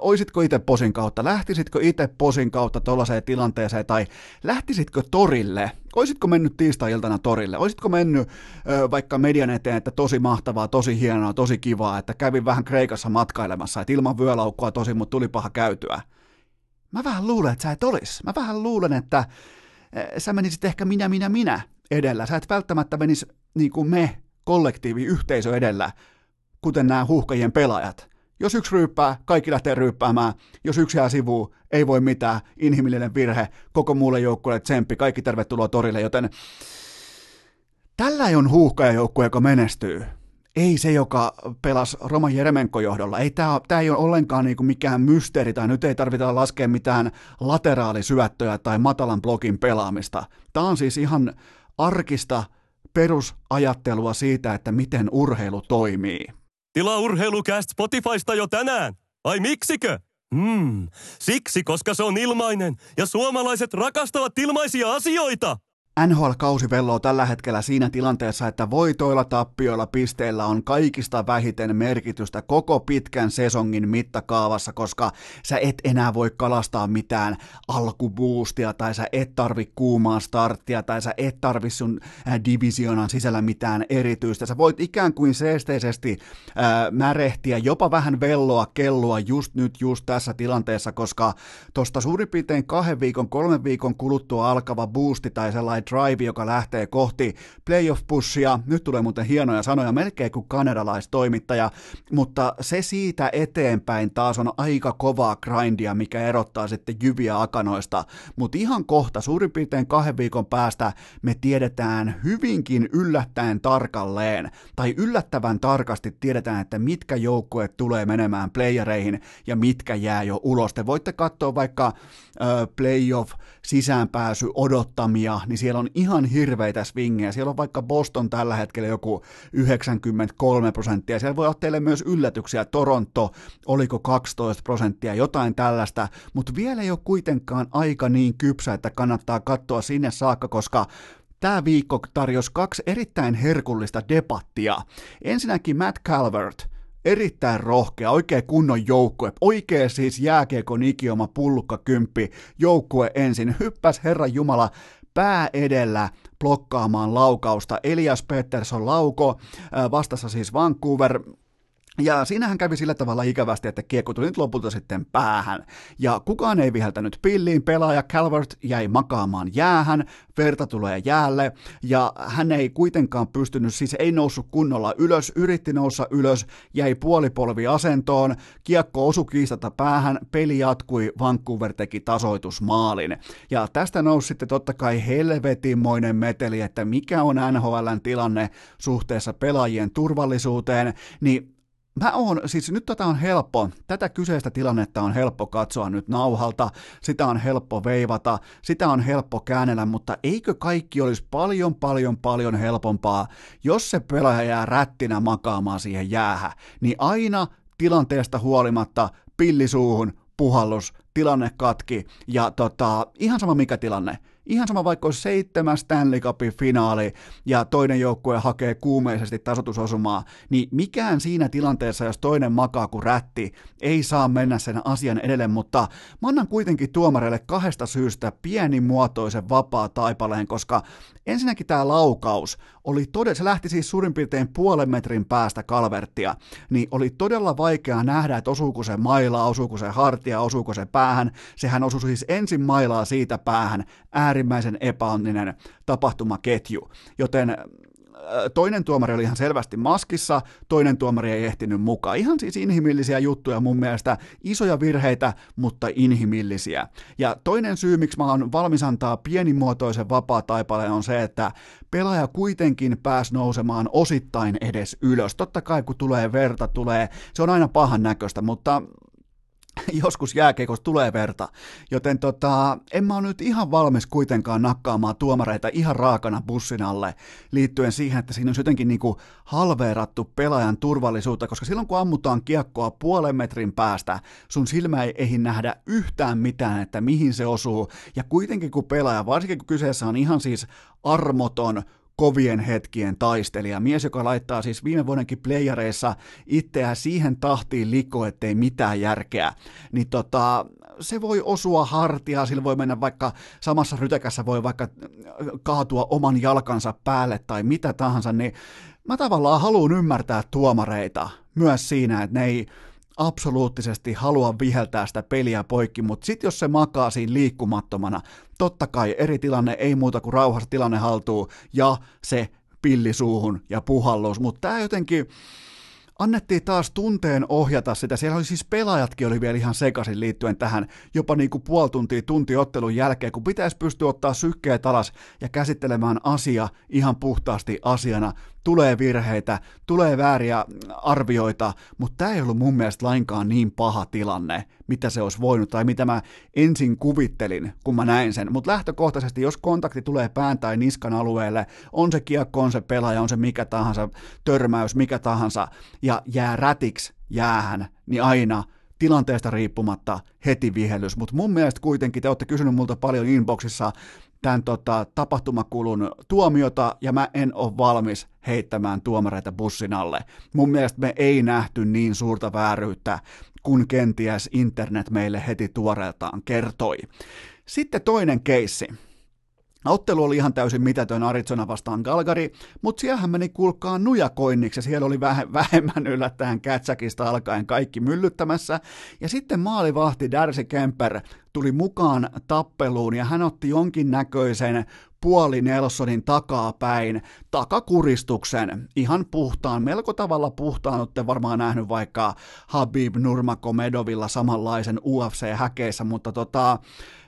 oisitko itse posin kautta, lähtisitkö itse posin kautta tuollaiseen tilanteeseen, tai lähtisitkö torille, oisitko mennyt tiistai-iltana torille, oisitko mennyt ö, vaikka median eteen, että tosi mahtavaa, tosi hienoa, tosi kivaa, että kävin vähän Kreikassa matkailemassa, että ilman vyölaukkua tosi, mutta tuli paha käytyä. Mä vähän luulen, että sä et olis. Mä vähän luulen, että sä menisit ehkä minä, minä, minä edellä. Sä et välttämättä menisi niin kuin me kollektiivi, yhteisö edellä, kuten nämä huuhkajien pelaajat. Jos yksi ryyppää, kaikki lähtee ryyppäämään. Jos yksi jää sivuun, ei voi mitään, inhimillinen virhe, koko muulle joukkueelle tsemppi, kaikki tervetuloa torille, joten tällä on huuhkajajoukkue, joka menestyy. Ei se, joka pelasi Roma Jeremenko johdolla. Ei tämä, tämä ei ole ollenkaan niin kuin mikään mysteeri, tai nyt ei tarvita laskea mitään lateraalisyöttöä tai matalan blogin pelaamista. Tämä on siis ihan arkista perusajattelua siitä, että miten urheilu toimii. Tilaa urheilukäst Spotifysta jo tänään. Ai miksikö? Hmm, siksi koska se on ilmainen ja suomalaiset rakastavat ilmaisia asioita. NHL-kausi velloo tällä hetkellä siinä tilanteessa, että voitoilla, tappioilla, pisteillä on kaikista vähiten merkitystä koko pitkän sesongin mittakaavassa, koska sä et enää voi kalastaa mitään alkuboostia, tai sä et tarvi kuumaa starttia, tai sä et tarvi sun äh, divisionan sisällä mitään erityistä. Sä voit ikään kuin seesteisesti äh, märehtiä, jopa vähän velloa kelloa just nyt, just tässä tilanteessa, koska tosta suurin piirtein kahden viikon, kolmen viikon kuluttua alkava boosti tai sellainen drive, joka lähtee kohti playoff-pushia. Nyt tulee muuten hienoja sanoja, melkein kuin kanadalaistoimittaja, mutta se siitä eteenpäin taas on aika kovaa grindia, mikä erottaa sitten jyviä akanoista. Mutta ihan kohta, suurin piirtein kahden viikon päästä, me tiedetään hyvinkin yllättäen tarkalleen, tai yllättävän tarkasti tiedetään, että mitkä joukkueet tulee menemään playereihin ja mitkä jää jo ulos. Te voitte katsoa vaikka playoff sisäänpääsy odottamia, niin siellä on ihan hirveitä swingejä. Siellä on vaikka Boston tällä hetkellä joku 93 prosenttia. Siellä voi olla teille myös yllätyksiä. Toronto, oliko 12 prosenttia, jotain tällaista, mutta vielä ei ole kuitenkaan aika niin kypsä, että kannattaa katsoa sinne saakka, koska Tämä viikko tarjosi kaksi erittäin herkullista debattia. Ensinnäkin Matt Calvert – erittäin rohkea, oikein kunnon joukkue, oikein siis jääkiekon ikioma pullukka kymppi joukkue ensin, hyppäs Herran Jumala pää edellä blokkaamaan laukausta. Elias Pettersson lauko, vastassa siis Vancouver, ja siinähän kävi sillä tavalla ikävästi, että kiekko tuli nyt lopulta sitten päähän. Ja kukaan ei viheltänyt pilliin, pelaaja Calvert jäi makaamaan jäähän, verta tulee jäälle, ja hän ei kuitenkaan pystynyt, siis ei noussut kunnolla ylös, yritti noussa ylös, jäi puolipolvi asentoon, kiekko osui kiistata päähän, peli jatkui, Vancouver teki tasoitusmaalin. Ja tästä nousi sitten totta kai helvetinmoinen meteli, että mikä on NHLn tilanne suhteessa pelaajien turvallisuuteen, niin Mä oon, siis nyt tätä on helppo, tätä kyseistä tilannetta on helppo katsoa nyt nauhalta, sitä on helppo veivata, sitä on helppo käännellä, mutta eikö kaikki olisi paljon, paljon, paljon helpompaa, jos se pelaaja jää rättinä makaamaan siihen jäähä, niin aina tilanteesta huolimatta pillisuuhun, puhallus, tilanne katki ja tota, ihan sama mikä tilanne, Ihan sama vaikka olisi seitsemän Stanley Cupin finaali ja toinen joukkue hakee kuumeisesti tasotusosumaa, niin mikään siinä tilanteessa, jos toinen makaa kuin rätti, ei saa mennä sen asian edelle, mutta mä annan kuitenkin tuomareille kahdesta syystä pienimuotoisen vapaa taipaleen, koska ensinnäkin tämä laukaus oli todella, se lähti siis suurin piirtein puolen metrin päästä kalverttia, niin oli todella vaikea nähdä, että osuuko se mailaa, osuuko se hartia, osuuko se päähän. Sehän osui siis ensin mailaa siitä päähän, äärimmäisen epäonninen tapahtumaketju. Joten toinen tuomari oli ihan selvästi maskissa, toinen tuomari ei ehtinyt mukaan. Ihan siis inhimillisiä juttuja mun mielestä, isoja virheitä, mutta inhimillisiä. Ja toinen syy, miksi mä oon valmis antaa pienimuotoisen vapaa taipaleen on se, että pelaaja kuitenkin pääsi nousemaan osittain edes ylös. Totta kai kun tulee verta, tulee, se on aina pahan näköistä, mutta joskus jääkeikossa tulee verta, joten tota, en mä ole nyt ihan valmis kuitenkaan nakkaamaan tuomareita ihan raakana bussin alle liittyen siihen, että siinä on jotenkin niinku halveerattu pelaajan turvallisuutta, koska silloin kun ammutaan kiekkoa puolen metrin päästä, sun silmä ei ehdi nähdä yhtään mitään, että mihin se osuu, ja kuitenkin kun pelaaja, varsinkin kun kyseessä on ihan siis armoton kovien hetkien taistelija, mies, joka laittaa siis viime vuodenkin playereissa itseään siihen tahtiin liko, ettei mitään järkeä, niin tota, se voi osua hartia, sillä voi mennä vaikka samassa rytekässä voi vaikka kaatua oman jalkansa päälle tai mitä tahansa, niin mä tavallaan haluan ymmärtää tuomareita myös siinä, että ne ei absoluuttisesti halua viheltää sitä peliä poikki, mutta sitten jos se makaa siinä liikkumattomana, totta kai eri tilanne ei muuta kuin rauhassa tilanne haltuu ja se pillisuuhun ja puhallus, mutta tämä jotenkin, annettiin taas tunteen ohjata sitä. Siellä oli siis pelaajatkin oli vielä ihan sekaisin liittyen tähän jopa niin kuin puoli tuntia tunti ottelun jälkeen, kun pitäisi pystyä ottaa sykkeet alas ja käsittelemään asia ihan puhtaasti asiana tulee virheitä, tulee vääriä arvioita, mutta tämä ei ollut mun mielestä lainkaan niin paha tilanne, mitä se olisi voinut, tai mitä mä ensin kuvittelin, kun mä näin sen. Mutta lähtökohtaisesti, jos kontakti tulee pään tai niskan alueelle, on se kiekko, on se pelaaja, on se mikä tahansa, törmäys, mikä tahansa, ja jää rätiksi jäähän, niin aina tilanteesta riippumatta heti vihellys, mutta mun mielestä kuitenkin te olette kysynyt multa paljon inboxissa tämän tota, tapahtumakulun tuomiota, ja mä en ole valmis heittämään tuomareita bussin alle. Mun mielestä me ei nähty niin suurta vääryyttä, kun kenties internet meille heti tuoreeltaan kertoi. Sitten toinen keissi. Ottelu oli ihan täysin mitätön Arizona vastaan Galgari, mutta siellähän meni kulkaa nujakoinniksi ja siellä oli väh- vähemmän yllättäen Kätsäkistä alkaen kaikki myllyttämässä. Ja sitten maalivahti Darcy Kemper tuli mukaan tappeluun ja hän otti jonkinnäköisen puoli Nelsonin takaa päin takakuristuksen, ihan puhtaan, melko tavalla puhtaan, olette varmaan nähnyt vaikka Habib Nurmagomedovilla samanlaisen UFC-häkeissä, mutta tota,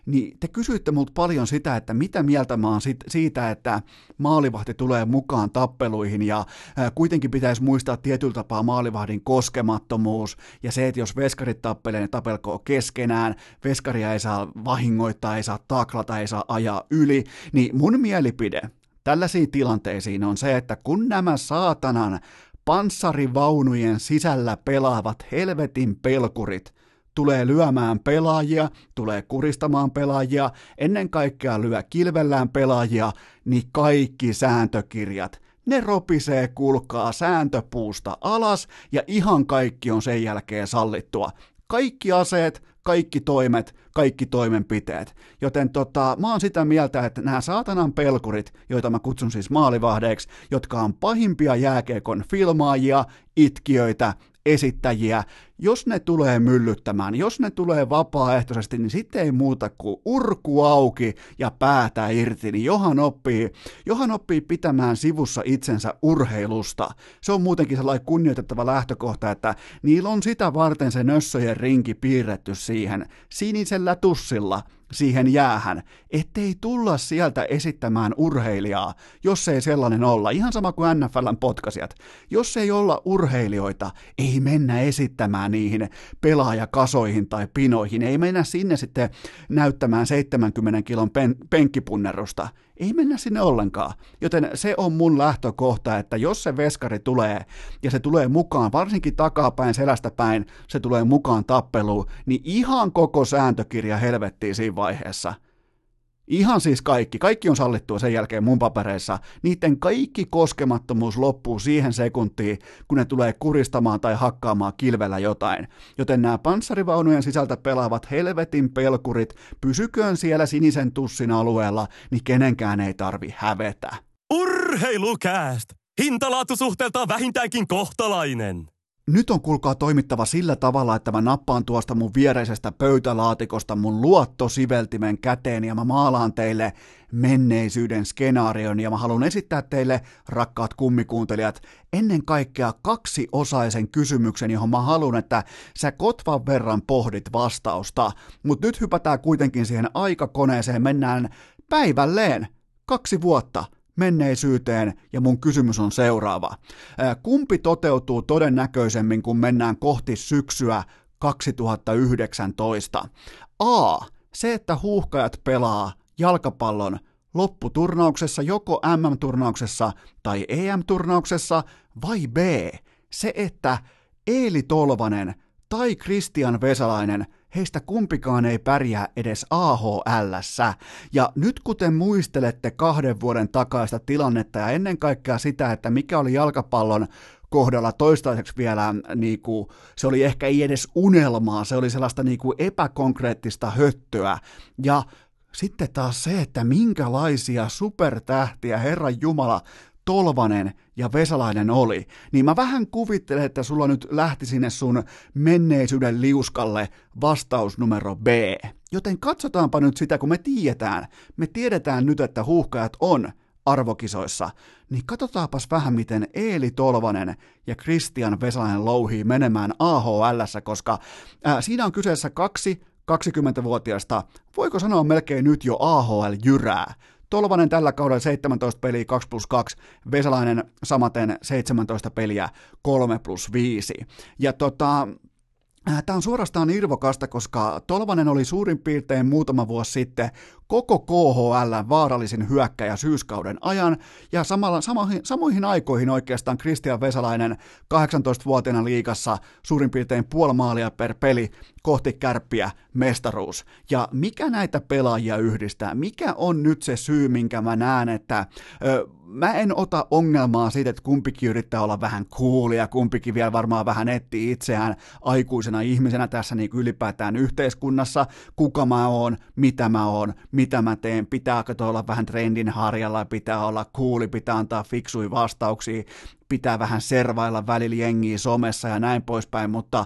niin te kysyitte multa paljon sitä, että mitä mieltä mä oon siitä, että maalivahti tulee mukaan tappeluihin ja kuitenkin pitäisi muistaa tietyllä tapaa maalivahdin koskemattomuus ja se, että jos veskarit tappelee, ne tapelkoo keskenään, veskaria ei saa vahingoittaa, ei saa taklata, ei saa ajaa yli, niin mun mielipide tällaisiin tilanteisiin on se, että kun nämä saatanan panssarivaunujen sisällä pelaavat helvetin pelkurit tulee lyömään pelaajia, tulee kuristamaan pelaajia, ennen kaikkea lyö kilvellään pelaajia, niin kaikki sääntökirjat, ne ropisee kulkaa sääntöpuusta alas ja ihan kaikki on sen jälkeen sallittua. Kaikki aseet, kaikki toimet, kaikki toimenpiteet. Joten tota, mä oon sitä mieltä, että nämä saatanan pelkurit, joita mä kutsun siis maalivahdeiksi, jotka on pahimpia jääkeekon filmaajia, itkiöitä, esittäjiä, jos ne tulee myllyttämään, jos ne tulee vapaaehtoisesti, niin sitten ei muuta kuin urku auki ja päätä irti, niin johan oppii, johan oppii pitämään sivussa itsensä urheilusta. Se on muutenkin sellainen kunnioitettava lähtökohta, että niillä on sitä varten se nössöjen rinki piirretty siihen sinisellä tussilla, siihen jäähän, ettei tulla sieltä esittämään urheilijaa, jos ei sellainen olla. Ihan sama kuin NFLn potkasijat. Jos ei olla urheilijoita, ei mennä esittämään niihin pelaajakasoihin tai pinoihin. Ei mennä sinne sitten näyttämään 70 kilon pen- penkkipunnerusta. Ei mennä sinne ollenkaan. Joten se on mun lähtökohta, että jos se veskari tulee ja se tulee mukaan, varsinkin takapäin, selästä päin, se tulee mukaan tappeluun, niin ihan koko sääntökirja helvettiin siinä vaiheessa – Ihan siis kaikki. Kaikki on sallittua sen jälkeen mun papereissa. Niiden kaikki koskemattomuus loppuu siihen sekuntiin, kun ne tulee kuristamaan tai hakkaamaan kilvellä jotain. Joten nämä panssarivaunujen sisältä pelaavat helvetin pelkurit, pysyköön siellä sinisen tussin alueella, niin kenenkään ei tarvi hävetä. Urheilukääst! Hintalaatusuhteeltaan vähintäänkin kohtalainen. Nyt on kuulkaa toimittava sillä tavalla, että mä nappaan tuosta mun viereisestä pöytälaatikosta mun luottosiveltimen käteen ja mä maalaan teille menneisyyden skenaarion ja mä haluan esittää teille, rakkaat kummikuuntelijat, ennen kaikkea kaksi osaisen kysymyksen, johon mä haluan, että sä kotvan verran pohdit vastausta. Mutta nyt hypätään kuitenkin siihen aikakoneeseen, mennään päivälleen kaksi vuotta – menneisyyteen ja mun kysymys on seuraava. Kumpi toteutuu todennäköisemmin, kun mennään kohti syksyä 2019? A. Se, että huuhkajat pelaa jalkapallon lopputurnauksessa, joko MM-turnauksessa tai EM-turnauksessa, vai B. Se, että Eeli Tolvanen tai Kristian Vesalainen – heistä kumpikaan ei pärjää edes ahl Ja nyt kuten muistelette kahden vuoden takaista tilannetta ja ennen kaikkea sitä, että mikä oli jalkapallon kohdalla toistaiseksi vielä, niin kuin, se oli ehkä ei edes unelmaa, se oli sellaista niin kuin epäkonkreettista höttöä. Ja sitten taas se, että minkälaisia supertähtiä Herran Jumala Tolvanen ja Vesalainen oli, niin mä vähän kuvittelen, että sulla nyt lähti sinne sun menneisyyden liuskalle vastaus numero B. Joten katsotaanpa nyt sitä, kun me tiedetään. Me tiedetään nyt, että huuhkajat on arvokisoissa, niin katsotaanpas vähän, miten Eeli Tolvanen ja Christian Vesalainen louhii menemään AHL, koska ää, siinä on kyseessä kaksi 20-vuotiaista, voiko sanoa melkein nyt jo AHL-jyrää. Tolvanen tällä kaudella 17 peliä 2 plus 2, Vesalainen samaten 17 peliä 3 plus 5. Ja tota, Äh, Tämä on suorastaan irvokasta, koska Tolvanen oli suurin piirtein muutama vuosi sitten koko KHL vaarallisin hyökkäjä syyskauden ajan, ja samalla, samoihin, samoihin aikoihin oikeastaan Christian Vesalainen 18-vuotiaana liigassa suurin piirtein puoli maalia per peli kohti kärppiä mestaruus. Ja mikä näitä pelaajia yhdistää? Mikä on nyt se syy, minkä mä näen, että ö, mä en ota ongelmaa siitä, että kumpikin yrittää olla vähän coolia, kumpikin vielä varmaan vähän etsii itseään aikuisena ihmisenä tässä niin ylipäätään yhteiskunnassa, kuka mä oon, mitä mä oon, mitä mä teen, pitääkö olla vähän trendin harjalla, pitää olla cooli, pitää antaa fiksui vastauksia, pitää vähän servailla välillä jengiä somessa ja näin poispäin, mutta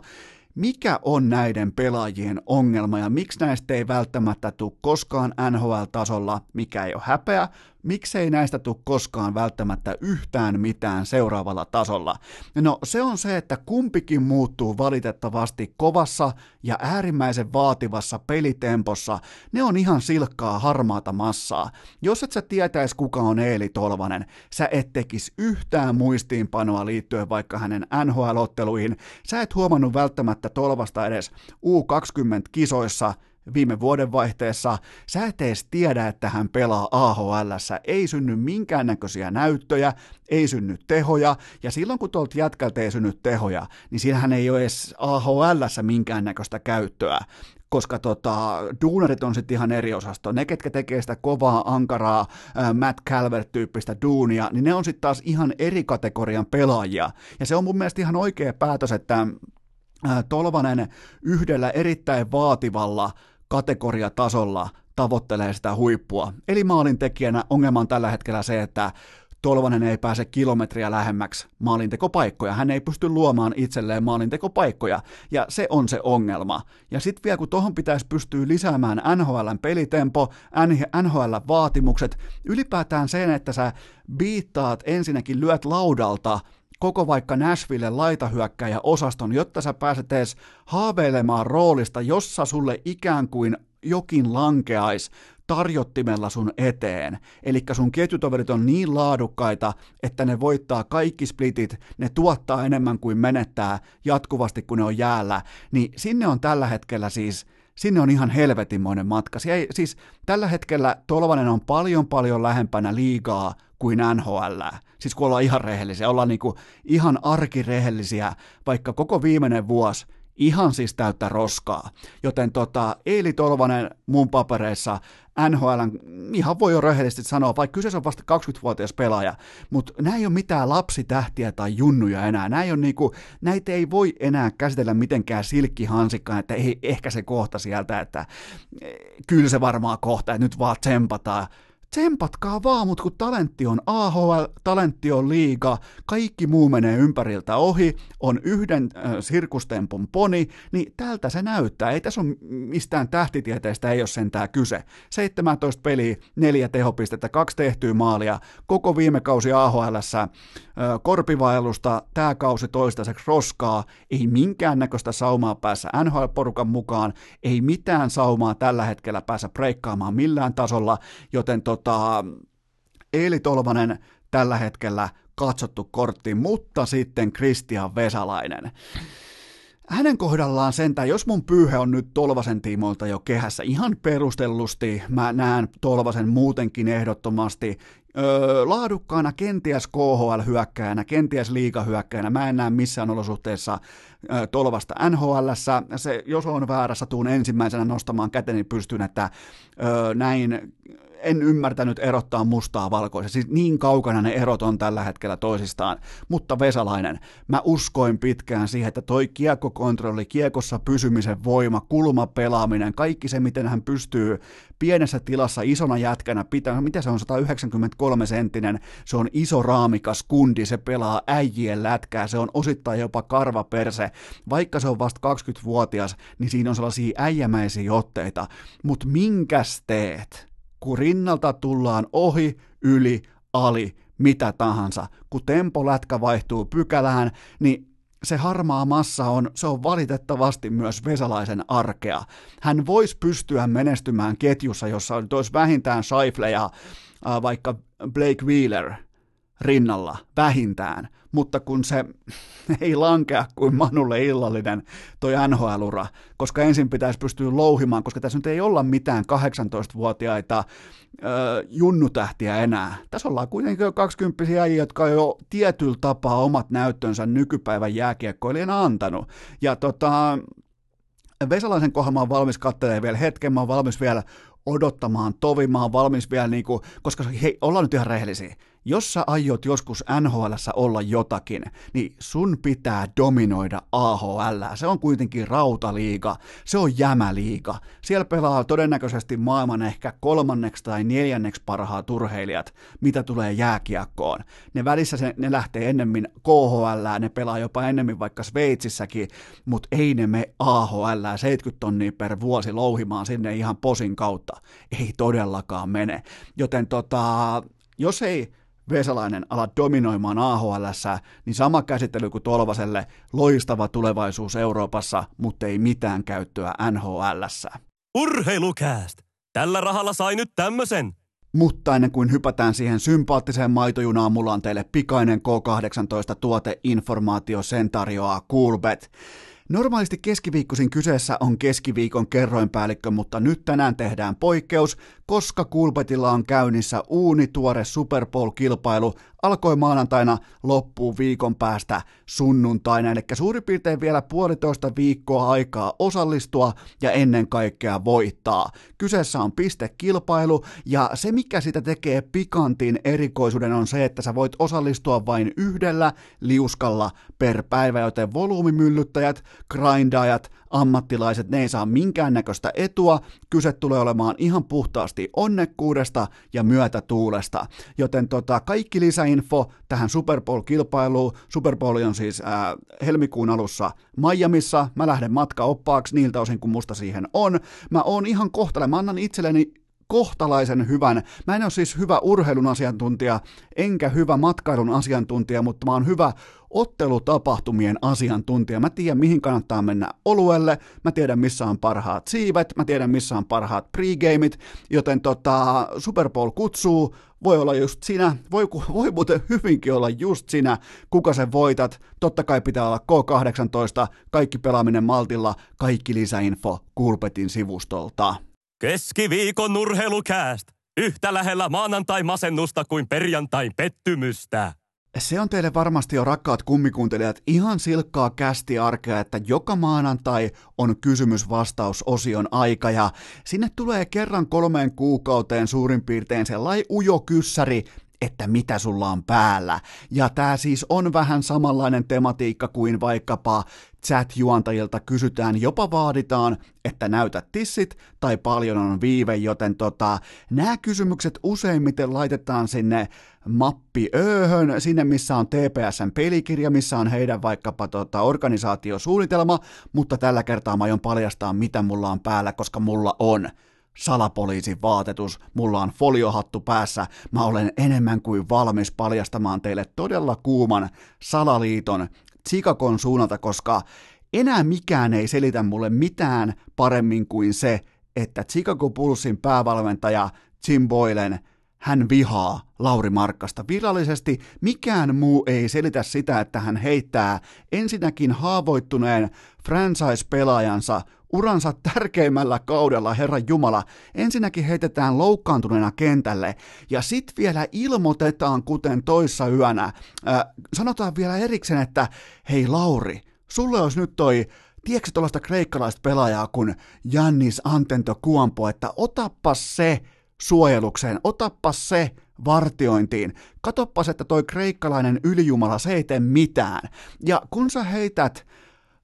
mikä on näiden pelaajien ongelma ja miksi näistä ei välttämättä tule koskaan NHL-tasolla, mikä ei ole häpeä, miksei näistä tule koskaan välttämättä yhtään mitään seuraavalla tasolla? No se on se, että kumpikin muuttuu valitettavasti kovassa ja äärimmäisen vaativassa pelitempossa. Ne on ihan silkkaa harmaata massaa. Jos et sä tietäis kuka on Eeli Tolvanen, sä et tekis yhtään muistiinpanoa liittyen vaikka hänen NHL-otteluihin. Sä et huomannut välttämättä Tolvasta edes U20-kisoissa, viime vuodenvaihteessa, sä et edes tiedä, että hän pelaa AHL, ei synny minkäännäköisiä näyttöjä, ei synny tehoja, ja silloin kun tuolta jätkältä ei synny tehoja, niin siinähän ei ole edes AHL minkäännäköistä käyttöä, koska tota, duunarit on sitten ihan eri osasto. Ne, ketkä tekee sitä kovaa, ankaraa, äh, Matt Calvert-tyyppistä duunia, niin ne on sitten taas ihan eri kategorian pelaajia. Ja se on mun mielestä ihan oikea päätös, että Tolvanen yhdellä erittäin vaativalla kategoriatasolla tavoittelee sitä huippua. Eli maalintekijänä ongelma on tällä hetkellä se, että Tolvanen ei pääse kilometriä lähemmäksi maalintekopaikkoja. Hän ei pysty luomaan itselleen maalintekopaikkoja, ja se on se ongelma. Ja sitten vielä kun tuohon pitäisi pystyä lisäämään NHLn pelitempo, NHLn vaatimukset, ylipäätään sen, että sä biittaat ensinnäkin, lyöt laudalta koko vaikka Nashville laitahyökkäjä osaston, jotta sä pääset edes haaveilemaan roolista, jossa sulle ikään kuin jokin lankeais tarjottimella sun eteen. Eli sun ketjutoverit on niin laadukkaita, että ne voittaa kaikki splitit, ne tuottaa enemmän kuin menettää jatkuvasti, kun ne on jäällä. Niin sinne on tällä hetkellä siis sinne on ihan helvetinmoinen matka. Sie, siis tällä hetkellä Tolvanen on paljon paljon lähempänä liigaa kuin NHL. Siis kun ollaan ihan rehellisiä, ollaan niinku ihan arkirehellisiä, vaikka koko viimeinen vuosi ihan siis täyttä roskaa. Joten tota, Eili Tolvanen mun papereissa NHL, ihan voi jo rehellisesti sanoa, vaikka kyseessä on vasta 20-vuotias pelaaja, mutta nämä ei ole mitään lapsitähtiä tai junnuja enää. Ei ole niinku, näitä ei voi enää käsitellä mitenkään silkkihansikkaan, että ei, ehkä se kohta sieltä, että eh, kyllä se varmaan kohta, että nyt vaan tsempataan tsempatkaa vaan, mutta kun talentti on AHL, talentti on liiga, kaikki muu menee ympäriltä ohi, on yhden äh, sirkustempun poni, niin tältä se näyttää. Ei tässä ole mistään tähtitieteestä, ei ole sentään kyse. 17 peliä, neljä tehopistettä, kaksi tehtyä maalia, koko viime kausi AHL, äh, korpivailusta, tämä kausi toistaiseksi roskaa, ei minkäännäköistä saumaa päässä NHL-porukan mukaan, ei mitään saumaa tällä hetkellä päässä breikkaamaan millään tasolla, joten tot, tota, Eeli Tolvanen tällä hetkellä katsottu kortti, mutta sitten Christian Vesalainen. Hänen kohdallaan sentään, jos mun pyyhe on nyt Tolvasen tiimoilta jo kehässä ihan perustellusti, mä näen Tolvasen muutenkin ehdottomasti öö, laadukkaana kenties KHL-hyökkäjänä, kenties liigahyökkäjänä. Mä en näe missään olosuhteessa öö, Tolvasta nhl Se, jos on väärässä, tuun ensimmäisenä nostamaan käteni pystyyn, että öö, näin en ymmärtänyt erottaa mustaa valkoista. Siis niin kaukana ne erot on tällä hetkellä toisistaan. Mutta Vesalainen, mä uskoin pitkään siihen, että toi kiekkokontrolli, kiekossa pysymisen voima, kulmapelaaminen, kaikki se, miten hän pystyy pienessä tilassa isona jätkänä pitää, mitä se on, 193 senttinen, se on iso raamikas kundi, se pelaa äijien lätkää, se on osittain jopa karvaperse, vaikka se on vasta 20-vuotias, niin siinä on sellaisia äijämäisiä otteita, mutta minkäs teet? Kun rinnalta tullaan ohi, yli, ali, mitä tahansa. Kun tempolätkä vaihtuu pykälään, niin se harmaa massa on, se on valitettavasti myös Vesalaisen arkea. Hän voisi pystyä menestymään ketjussa, jossa olisi vähintään Scheifle ja äh, vaikka Blake Wheeler – rinnalla vähintään, mutta kun se ei lankea kuin Manulle illallinen toi NHL-ura, koska ensin pitäisi pystyä louhimaan, koska tässä nyt ei olla mitään 18-vuotiaita äh, junnutähtiä enää. Tässä ollaan kuitenkin jo 20 äijä, jotka on jo tietyllä tapaa omat näyttönsä nykypäivän jääkiekkoilijana antanut. Ja tota, Vesalaisen kohdalla mä oon valmis katselemaan vielä hetken, mä oon valmis vielä odottamaan tovi, mä oon valmis vielä niinku, koska hei, ollaan nyt ihan rehellisiä jos sä aiot joskus nhl olla jotakin, niin sun pitää dominoida AHL. Se on kuitenkin rautaliiga, se on jämäliiga. Siellä pelaa todennäköisesti maailman ehkä kolmanneksi tai neljänneksi parhaat urheilijat, mitä tulee jääkiekkoon. Ne välissä se, ne lähtee ennemmin KHL, ne pelaa jopa ennemmin vaikka Sveitsissäkin, mutta ei ne me AHL 70 tonnia per vuosi louhimaan sinne ihan posin kautta. Ei todellakaan mene. Joten tota, jos ei Vesalainen ala dominoimaan AHL, niin sama käsittely kuin Tolvaselle, loistava tulevaisuus Euroopassa, mutta ei mitään käyttöä NHL. Urheilukääst! Tällä rahalla sai nyt tämmösen! Mutta ennen kuin hypätään siihen sympaattiseen maitojunaan, mulla on teille pikainen K18 tuoteinformaatio, sen tarjoaa Coolbet. Normaalisti keskiviikkoisin kyseessä on keskiviikon kerroinpäällikkö, mutta nyt tänään tehdään poikkeus, koska Kulpetilla on käynnissä uunituore Super Bowl-kilpailu, alkoi maanantaina, loppuu viikon päästä sunnuntaina, eli suurin piirtein vielä puolitoista viikkoa aikaa osallistua ja ennen kaikkea voittaa. Kyseessä on pistekilpailu, ja se mikä sitä tekee pikantin erikoisuuden on se, että sä voit osallistua vain yhdellä liuskalla per päivä, joten volyymimyllyttäjät, grindajat, ammattilaiset, ne ei saa minkäännäköistä etua, kyse tulee olemaan ihan puhtaasti onnekkuudesta ja myötätuulesta. Joten tota, kaikki lisäinfo tähän Super Bowl-kilpailuun, Super Bowl on siis ää, helmikuun alussa Miamiissa, mä lähden matkaoppaaksi niiltä osin, kun musta siihen on. Mä oon ihan kohtale, mä annan itselleni kohtalaisen hyvän. Mä en ole siis hyvä urheilun asiantuntija, enkä hyvä matkailun asiantuntija, mutta mä oon hyvä ottelutapahtumien asiantuntija. Mä tiedän, mihin kannattaa mennä oluelle, mä tiedän, missä on parhaat siivet, mä tiedän, missä on parhaat pregameit, joten tota, Super Bowl kutsuu, voi olla just sinä, voi, voi muuten hyvinkin olla just sinä, kuka sen voitat. Totta kai pitää olla K18, kaikki pelaaminen maltilla, kaikki lisäinfo Kulpetin sivustolta. Keskiviikon urheilukääst! Yhtä lähellä maanantai-masennusta kuin perjantai pettymystä. Se on teille varmasti jo rakkaat kummikuuntelijat ihan silkkaa kästi arkea, että joka maanantai on kysymys-vastaus-osion aika ja sinne tulee kerran kolmeen kuukauteen suurin piirtein sellainen ujo kyssäri, että mitä sulla on päällä. Ja tämä siis on vähän samanlainen tematiikka kuin vaikkapa chat-juontajilta kysytään, jopa vaaditaan, että näytä tissit tai paljon on viive, joten tota, nämä kysymykset useimmiten laitetaan sinne mappi ööhön, sinne missä on TPSn pelikirja, missä on heidän vaikkapa tota, organisaatiosuunnitelma, mutta tällä kertaa mä aion paljastaa, mitä mulla on päällä, koska mulla on salapoliisin vaatetus, mulla on foliohattu päässä, mä olen enemmän kuin valmis paljastamaan teille todella kuuman salaliiton Chicagon suunnalta, koska enää mikään ei selitä mulle mitään paremmin kuin se, että Chicago Bullsin päävalmentaja Jim Boylen – hän vihaa Lauri Markkasta. Virallisesti mikään muu ei selitä sitä, että hän heittää ensinnäkin haavoittuneen franchise-pelaajansa uransa tärkeimmällä kaudella, Herra Jumala, ensinnäkin heitetään loukkaantuneena kentälle ja sit vielä ilmoitetaan, kuten toissa yönä, äh, sanotaan vielä erikseen, että hei Lauri, sulle olisi nyt toi tiedätkö tuollaista kreikkalaista pelaajaa kuin Jannis Antento Kuampo, että otappas se suojelukseen, otappa se vartiointiin. Katoppas, että toi kreikkalainen ylijumala, se ei tee mitään. Ja kun sä heität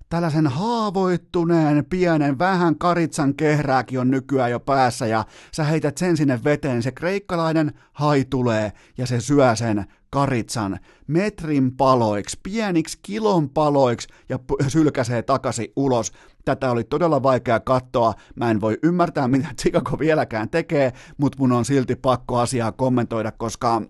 tällaisen haavoittuneen, pienen, vähän karitsan kehrääkin on nykyään jo päässä ja sä heität sen sinne veteen, se kreikkalainen hai tulee ja se syö sen karitsan metrin paloiksi, pieniksi kilon paloiksi ja sylkäsee takaisin ulos. Tätä oli todella vaikea katsoa. Mä en voi ymmärtää, mitä Chicago vieläkään tekee, mutta mun on silti pakko asiaa kommentoida, koska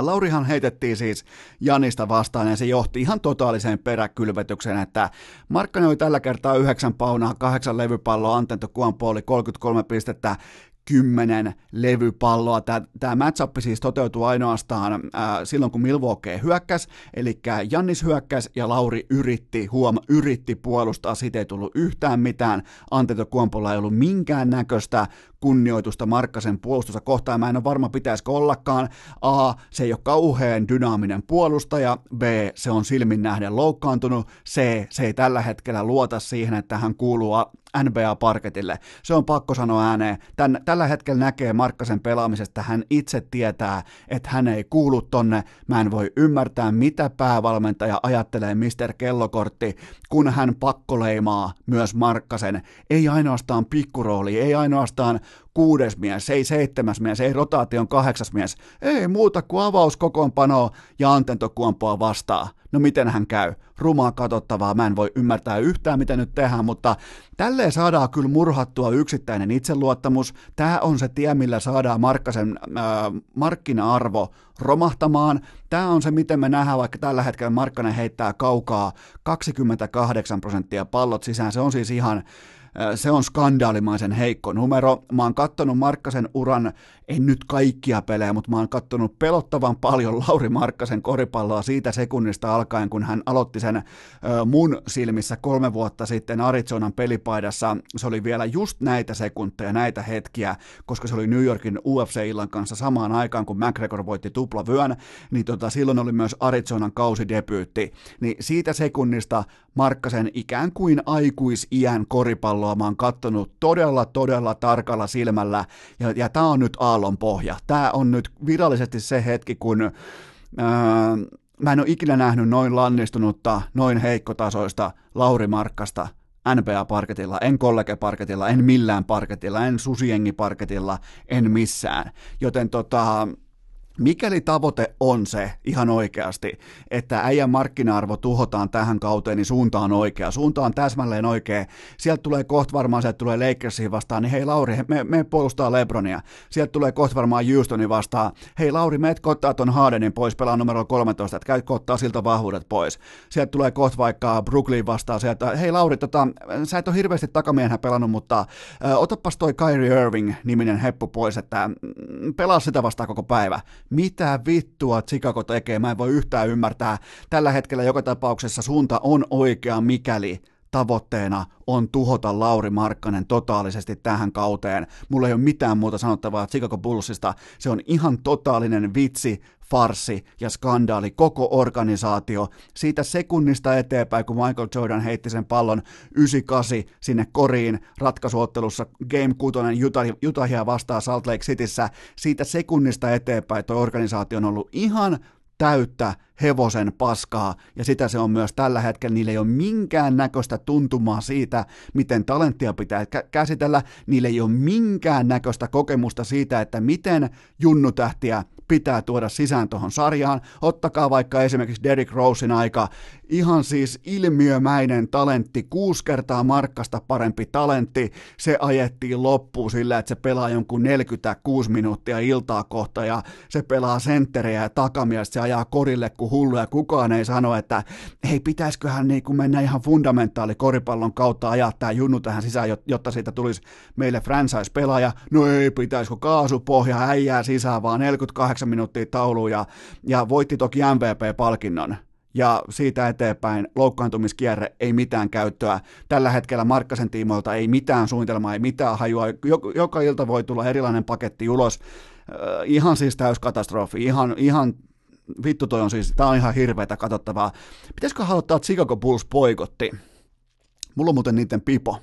Laurihan heitettiin siis Janista vastaan ja se johti ihan totaaliseen peräkylvetykseen, että Markkani oli tällä kertaa yhdeksän paunaa, kahdeksan levypalloa, Antento Kuampo oli 33 pistettä, kymmenen levypalloa. Tämä matchup siis toteutuu ainoastaan ää, silloin, kun Milwaukee hyökkäs, eli Jannis hyökkäs ja Lauri yritti, huom, yritti puolustaa, siitä ei tullut yhtään mitään. Antetokuompolla ei ollut minkään näköistä kunnioitusta Markkasen puolustusta kohtaan. Mä en ole varma, pitäisikö ollakaan. A, se ei ole kauhean dynaaminen puolustaja. B, se on silmin nähden loukkaantunut. C, se ei tällä hetkellä luota siihen, että hän kuuluu NBA-parketille. Se on pakko sanoa ääneen. Tän, tällä hetkellä näkee Markkasen pelaamisesta, hän itse tietää, että hän ei kuulu tonne. Mä en voi ymmärtää, mitä päävalmentaja ajattelee Mr. Kellokortti, kun hän pakkoleimaa myös Markkasen. Ei ainoastaan pikkurooli, ei ainoastaan kuudes mies, ei seitsemäs mies, ei rotaation kahdeksas mies, ei muuta kuin avauskokoonpanoa ja antentokuompoa vastaa. No miten hän käy? Rumaa katsottavaa, mä en voi ymmärtää yhtään mitä nyt tehdään, mutta tälleen saadaan kyllä murhattua yksittäinen itseluottamus. Tämä on se tie, millä saadaan Markkasen äh, markkina-arvo romahtamaan. Tämä on se, miten me nähdään, vaikka tällä hetkellä Markkanen heittää kaukaa 28 prosenttia pallot sisään. Se on siis ihan se on skandaalimaisen heikko numero. Mä oon kattonut Markkasen uran, en nyt kaikkia pelejä, mutta mä oon kattonut pelottavan paljon Lauri Markkasen koripalloa siitä sekunnista alkaen, kun hän aloitti sen mun silmissä kolme vuotta sitten Arizonan pelipaidassa. Se oli vielä just näitä sekunteja, näitä hetkiä, koska se oli New Yorkin UFC-illan kanssa samaan aikaan, kun McGregor voitti tuplavyön, niin tota, silloin oli myös Arizonan kausidebyytti. Niin siitä sekunnista Markkasen ikään kuin aikuisiän koripalloa mä oon kattonut todella, todella tarkalla silmällä, ja, ja tää on nyt aallon pohja. Tää on nyt virallisesti se hetki, kun ää, mä en ole ikinä nähnyt noin lannistunutta, noin heikkotasoista Lauri Markkasta NBA-parketilla, en kollege-parketilla, en millään parketilla, en susiengi-parketilla, en missään. Joten tota, Mikäli tavoite on se ihan oikeasti, että äijän markkina-arvo tuhotaan tähän kauteen, niin suunta on oikea. Suunta on täsmälleen oikea. Sieltä tulee kohta varmaan, sieltä tulee Lakersiin vastaan, niin hei Lauri, me, me puolustaa Lebronia. Sieltä tulee kohta varmaan Houstonin vastaan. Hei Lauri, meet kottaa ton Hardenin pois, pelaa numero 13, että käy kottaa siltä vahvuudet pois. Sieltä tulee kohta vaikka Brooklyn vastaan sieltä, hei Lauri, tota, sä et ole hirveästi takamiehenä pelannut, mutta äh, otapas toi Kyrie Irving-niminen heppu pois, että mm, pelaa sitä vastaan koko päivä mitä vittua Chicago tekee, mä en voi yhtään ymmärtää. Tällä hetkellä joka tapauksessa suunta on oikea, mikäli tavoitteena on tuhota Lauri Markkanen totaalisesti tähän kauteen. Mulla ei ole mitään muuta sanottavaa Chicago Bullsista. Se on ihan totaalinen vitsi, farsi ja skandaali, koko organisaatio. Siitä sekunnista eteenpäin, kun Michael Jordan heitti sen pallon 98 sinne koriin ratkaisuottelussa Game 6 Utah, Utahia vastaan Salt Lake Cityssä, siitä sekunnista eteenpäin tuo organisaatio on ollut ihan täyttä hevosen paskaa, ja sitä se on myös tällä hetkellä. Niillä ei ole minkään näköistä tuntumaa siitä, miten talenttia pitää käsitellä. Niillä ei ole minkään näköistä kokemusta siitä, että miten junnutähtiä pitää tuoda sisään tuohon sarjaan. Ottakaa vaikka esimerkiksi Derrick Rosein aika, ihan siis ilmiömäinen talentti, kuusi kertaa markkasta parempi talentti, se ajettiin loppuun sillä, että se pelaa jonkun 46 minuuttia iltaa kohta ja se pelaa sentteriä ja takamia, se ajaa korille kuin hullu ja kukaan ei sano, että hei pitäisiköhän niin kuin mennä ihan fundamentaali koripallon kautta ajaa tämä junnu tähän sisään, jotta siitä tulisi meille franchise-pelaaja. No ei, pitäisikö kaasupohja äijää sisään vaan 48 minuuttia tauluun ja, ja voitti toki MVP-palkinnon ja siitä eteenpäin loukkaantumiskierre ei mitään käyttöä. Tällä hetkellä Markkasen tiimoilta ei mitään suunnitelmaa, ei mitään hajua. Joka ilta voi tulla erilainen paketti ulos. Ihan siis täyskatastrofi, ihan, ihan vittu toi on siis, tää on ihan hirveätä katsottavaa. Pitäisikö aloittaa Chicago Bulls poikotti? Mulla on muuten niiden pipo.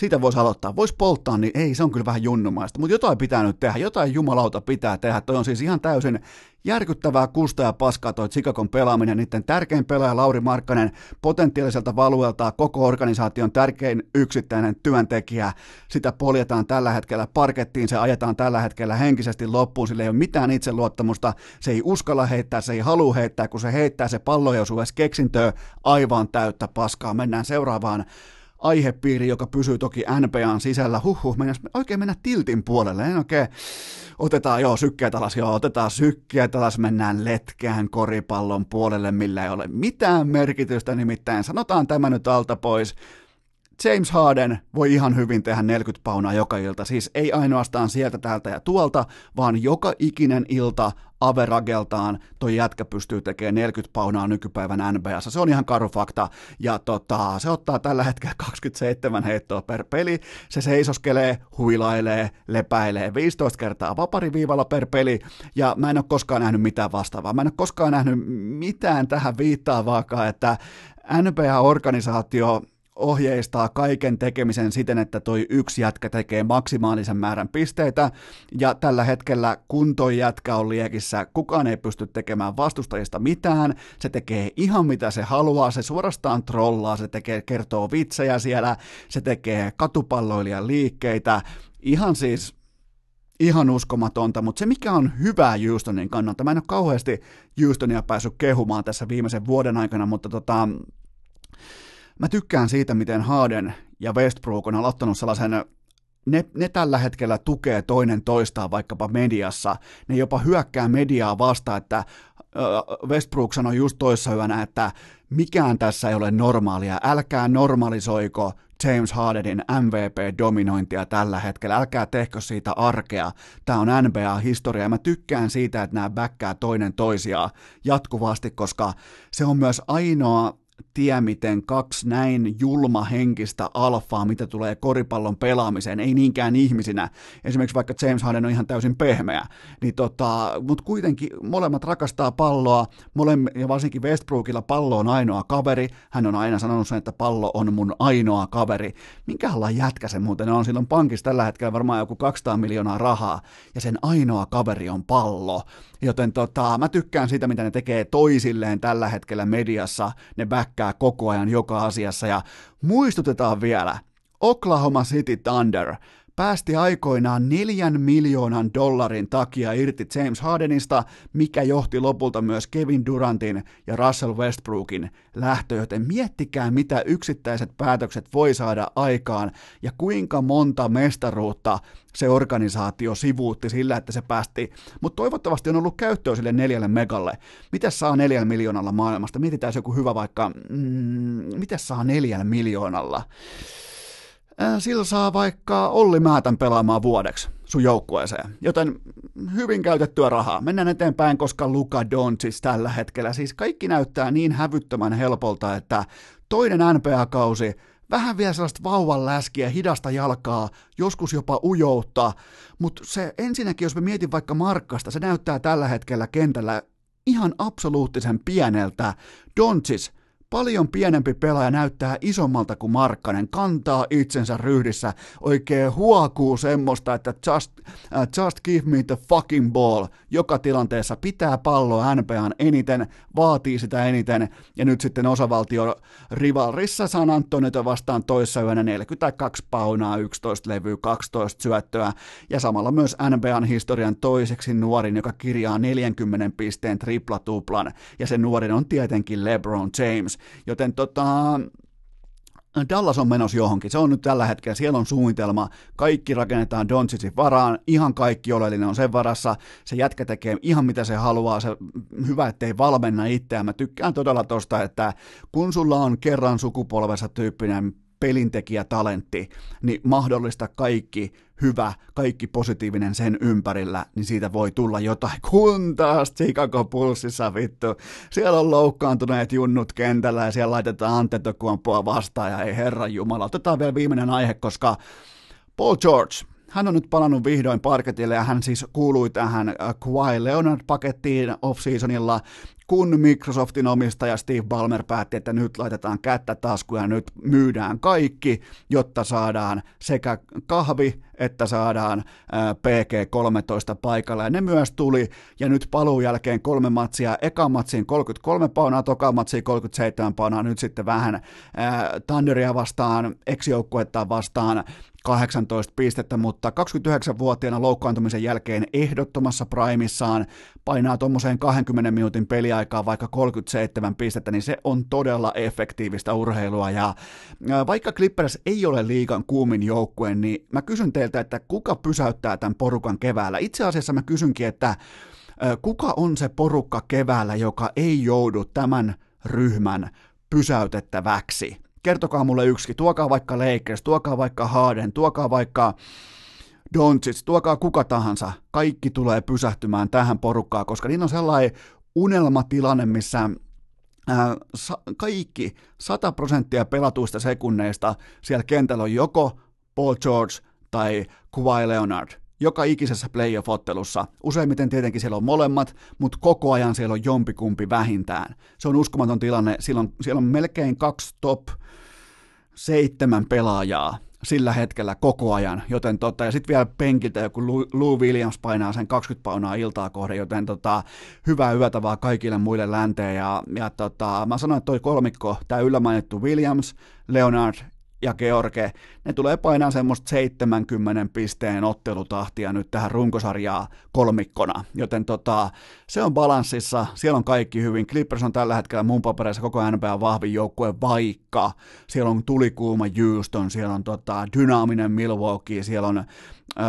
Siitä voisi aloittaa. Voisi polttaa, niin ei, se on kyllä vähän junnumaista. Mutta jotain pitää nyt tehdä, jotain jumalauta pitää tehdä. Toi on siis ihan täysin järkyttävää kusta ja paskaa toi Chicagon pelaaminen. Niiden tärkein pelaaja Lauri Markkanen, potentiaaliselta valuelta koko organisaation tärkein yksittäinen työntekijä. Sitä poljetaan tällä hetkellä parkettiin, se ajetaan tällä hetkellä henkisesti loppuun, sillä ei ole mitään itseluottamusta, se ei uskalla heittää, se ei halua heittää, kun se heittää se pallo ja osuu keksintöä aivan täyttä paskaa. Mennään seuraavaan aihepiiri, joka pysyy toki NPAn sisällä. Huhhuh, mennäs oikein mennä tiltin puolelle. En oikein, otetaan joo sykkeet alas, joo, otetaan sykkeet alas, mennään letkään koripallon puolelle, millä ei ole mitään merkitystä, nimittäin sanotaan tämä nyt alta pois. James Harden voi ihan hyvin tehdä 40 paunaa joka ilta, siis ei ainoastaan sieltä, täältä ja tuolta, vaan joka ikinen ilta averageltaan toi jätkä pystyy tekemään 40 paunaa nykypäivän NBAssa. Se on ihan karu fakta. Ja tota, se ottaa tällä hetkellä 27 heittoa per peli. Se seisoskelee, huilailee, lepäilee 15 kertaa vapariviivalla per peli. Ja mä en ole koskaan nähnyt mitään vastaavaa. Mä en ole koskaan nähnyt mitään tähän viittaavaakaan, että NBA-organisaatio ohjeistaa kaiken tekemisen siten, että toi yksi jätkä tekee maksimaalisen määrän pisteitä, ja tällä hetkellä kun toi jätkä on liekissä, kukaan ei pysty tekemään vastustajista mitään, se tekee ihan mitä se haluaa, se suorastaan trollaa, se tekee, kertoo vitsejä siellä, se tekee katupalloilijan liikkeitä, ihan siis ihan uskomatonta, mutta se mikä on hyvää Houstonin kannalta, mä en ole kauheasti Houstonia päässyt kehumaan tässä viimeisen vuoden aikana, mutta tota, Mä tykkään siitä, miten Harden ja Westbrook on aloittanut sellaisen ne, ne tällä hetkellä tukee toinen toistaan vaikkapa mediassa. Ne jopa hyökkää mediaa vastaan, että Westbrook sanoi just toissa yönä, että mikään tässä ei ole normaalia. Älkää normalisoiko James Hardenin MVP-dominointia tällä hetkellä. Älkää tehkö siitä arkea. Tämä on NBA-historia ja mä tykkään siitä, että nämä bäkkää toinen toisiaan jatkuvasti, koska se on myös ainoa tie, miten kaksi näin julmahenkistä alfaa, mitä tulee koripallon pelaamiseen, ei niinkään ihmisinä, esimerkiksi vaikka James Harden on ihan täysin pehmeä, niin tota, mutta kuitenkin molemmat rakastaa palloa, molemme, ja varsinkin Westbrookilla pallo on ainoa kaveri, hän on aina sanonut sen, että pallo on mun ainoa kaveri. Minkälainen jätkä se muuten on, silloin pankissa tällä hetkellä varmaan joku 200 miljoonaa rahaa, ja sen ainoa kaveri on pallo. Joten tota, mä tykkään sitä, mitä ne tekee toisilleen tällä hetkellä mediassa. Ne bäkkää koko ajan joka asiassa. Ja muistutetaan vielä, Oklahoma City Thunder päästi aikoinaan neljän miljoonan dollarin takia irti James Hardenista, mikä johti lopulta myös Kevin Durantin ja Russell Westbrookin lähtö, joten miettikää mitä yksittäiset päätökset voi saada aikaan ja kuinka monta mestaruutta se organisaatio sivuutti sillä, että se päästi, mutta toivottavasti on ollut käyttöä sille neljälle megalle. Mitä saa neljällä miljoonalla maailmasta? Mietitään joku hyvä vaikka, mm, mitä saa neljällä miljoonalla? Sillä saa vaikka Olli Määtän pelaamaan vuodeksi sun joukkueeseen. Joten hyvin käytettyä rahaa. Mennään eteenpäin, koska Luka Doncic tällä hetkellä, siis kaikki näyttää niin hävyttömän helpolta, että toinen NBA-kausi, vähän vielä sellaista vauvan läskiä, hidasta jalkaa, joskus jopa ujoutta, mutta se ensinnäkin, jos me mietin vaikka Markkasta, se näyttää tällä hetkellä kentällä ihan absoluuttisen pieneltä. Doncic Paljon pienempi pelaaja näyttää isommalta kuin Markkanen, kantaa itsensä ryhdissä, oikein huokuu semmoista, että just, uh, just give me the fucking ball. Joka tilanteessa pitää palloa NPAn eniten, vaatii sitä eniten, ja nyt sitten osavaltio rivalrissa San Antonio vastaan toissa yönä 42 paunaa, 11 levyä, 12 syöttöä, ja samalla myös NBAn historian toiseksi nuorin, joka kirjaa 40 pisteen triplatuplan, ja se nuorin on tietenkin LeBron James. Joten tota, Dallas on menossa johonkin. Se on nyt tällä hetkellä, siellä on suunnitelma, kaikki rakennetaan Doncicin varaan, ihan kaikki oleellinen on sen varassa, se jätkä tekee ihan mitä se haluaa, se hyvä, ettei valmenna itseään. Mä tykkään todella tosta, että kun sulla on kerran sukupolvessa tyyppinen pelintekijätalentti, niin mahdollista kaikki hyvä, kaikki positiivinen sen ympärillä, niin siitä voi tulla jotain. Kun taas Chicago Pulssissa vittu, siellä on loukkaantuneet junnut kentällä ja siellä laitetaan Antetokuampoa vastaan ja ei herran jumala. Otetaan vielä viimeinen aihe, koska Paul George, hän on nyt palannut vihdoin parketille ja hän siis kuului tähän äh, Kawhi Leonard-pakettiin off-seasonilla kun Microsoftin omistaja Steve Ballmer päätti, että nyt laitetaan kättä taskuja ja nyt myydään kaikki, jotta saadaan sekä kahvi että saadaan PG-13 paikalla. Ja ne myös tuli, ja nyt paluun jälkeen kolme matsia, eka matsiin 33 paunaa, toka matsiin 37 paunaa, nyt sitten vähän Thunderia vastaan, ex-joukkuetta vastaan, 18 pistettä, mutta 29-vuotiaana loukkaantumisen jälkeen ehdottomassa primissaan painaa tuommoiseen 20 minuutin peliaikaa vaikka 37 pistettä, niin se on todella efektiivistä urheilua. Ja vaikka Clippers ei ole liigan kuumin joukkue, niin mä kysyn teiltä, että kuka pysäyttää tämän porukan keväällä? Itse asiassa mä kysynkin, että kuka on se porukka keväällä, joka ei joudu tämän ryhmän pysäytettäväksi? kertokaa mulle yksi, tuokaa vaikka Lakers, tuokaa vaikka Harden, tuokaa vaikka Doncic, tuokaa kuka tahansa, kaikki tulee pysähtymään tähän porukkaan, koska niin on sellainen unelmatilanne, missä kaikki 100 prosenttia pelatuista sekunneista siellä kentällä on joko Paul George tai Kawhi Leonard joka ikisessä playoff-ottelussa. Useimmiten tietenkin siellä on molemmat, mutta koko ajan siellä on jompikumpi vähintään. Se on uskomaton tilanne. Siellä on, siellä on melkein kaksi top seitsemän pelaajaa sillä hetkellä koko ajan, joten tota, ja sitten vielä penkiltä joku Lou Williams painaa sen 20 paunaa iltaa kohden, joten tota, hyvää yötä vaan kaikille muille länteen, ja, ja tota, mä sanoin, että toi kolmikko, tämä yllämainittu Williams, Leonard ja George, ne tulee painaa semmoista 70 pisteen ottelutahtia nyt tähän runkosarjaa kolmikkona, joten tota, se on balanssissa, siellä on kaikki hyvin. Clippers on tällä hetkellä mun papereissa. Koko NBA vahvin joukkue, vaikka siellä on tulikuuma Houston, siellä on tota, dynaaminen Milwaukee, siellä on Öö,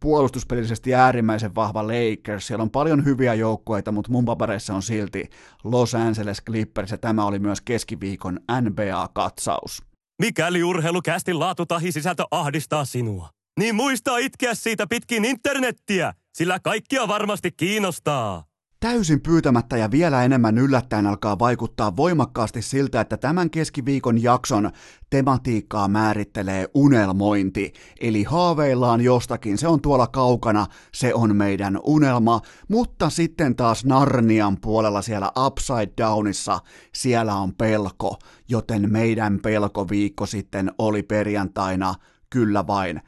puolustuspelillisesti äärimmäisen vahva Lakers, siellä on paljon hyviä joukkueita, mutta mun papereissa on silti Los Angeles Clippers, ja tämä oli myös keskiviikon NBA-katsaus. Mikäli urheilukästin laatu tahi sisältö ahdistaa sinua, niin muista itkeä siitä pitkin internettiä, sillä kaikkia varmasti kiinnostaa. Täysin pyytämättä ja vielä enemmän yllättäen alkaa vaikuttaa voimakkaasti siltä, että tämän keskiviikon jakson tematiikkaa määrittelee unelmointi. Eli haaveillaan jostakin, se on tuolla kaukana, se on meidän unelma, mutta sitten taas Narnian puolella siellä Upside Downissa, siellä on pelko, joten meidän pelkoviikko sitten oli perjantaina. Kyllä vain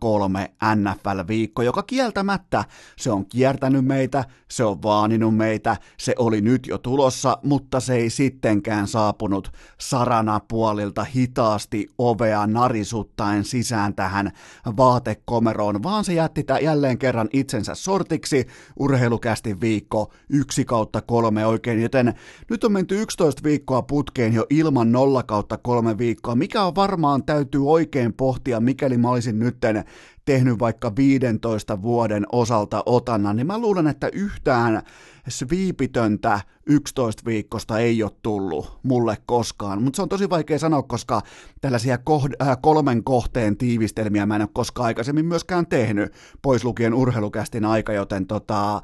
03 NFL-viikko, joka kieltämättä se on kiertänyt meitä, se on vaaninut meitä, se oli nyt jo tulossa, mutta se ei sittenkään saapunut sarana puolilta hitaasti ovea narisuttaen sisään tähän vaatekomeroon, vaan se jätti jälleen kerran itsensä sortiksi, urheilukästi viikko 1 kautta 3 oikein, joten nyt on menty 11 viikkoa putkeen jo ilman 0 kautta 3 viikkoa, mikä on varmaan täytyy oikein pohtia, mikäli mä olisin nytten tehnyt vaikka 15 vuoden osalta otannan, niin mä luulen, että yhtään sviipitöntä 11 viikosta ei ole tullut mulle koskaan, mutta se on tosi vaikea sanoa, koska tällaisia koh- äh, kolmen kohteen tiivistelmiä mä en ole koskaan aikaisemmin myöskään tehnyt, pois lukien urheilukästin aika, joten tota, öö,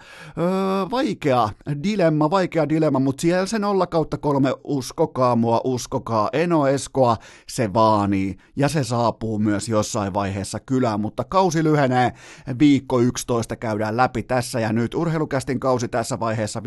vaikea dilemma, vaikea dilemma, mutta siellä se 0 kautta kolme, uskokaa mua, uskokaa, Eno Eskoa, se vaanii, ja se saapuu myös jossain vaiheessa kylään, mutta kausi lyhenee, viikko 11 käydään läpi tässä ja nyt, urheilukästin kausi tässä vaiheessa 59,4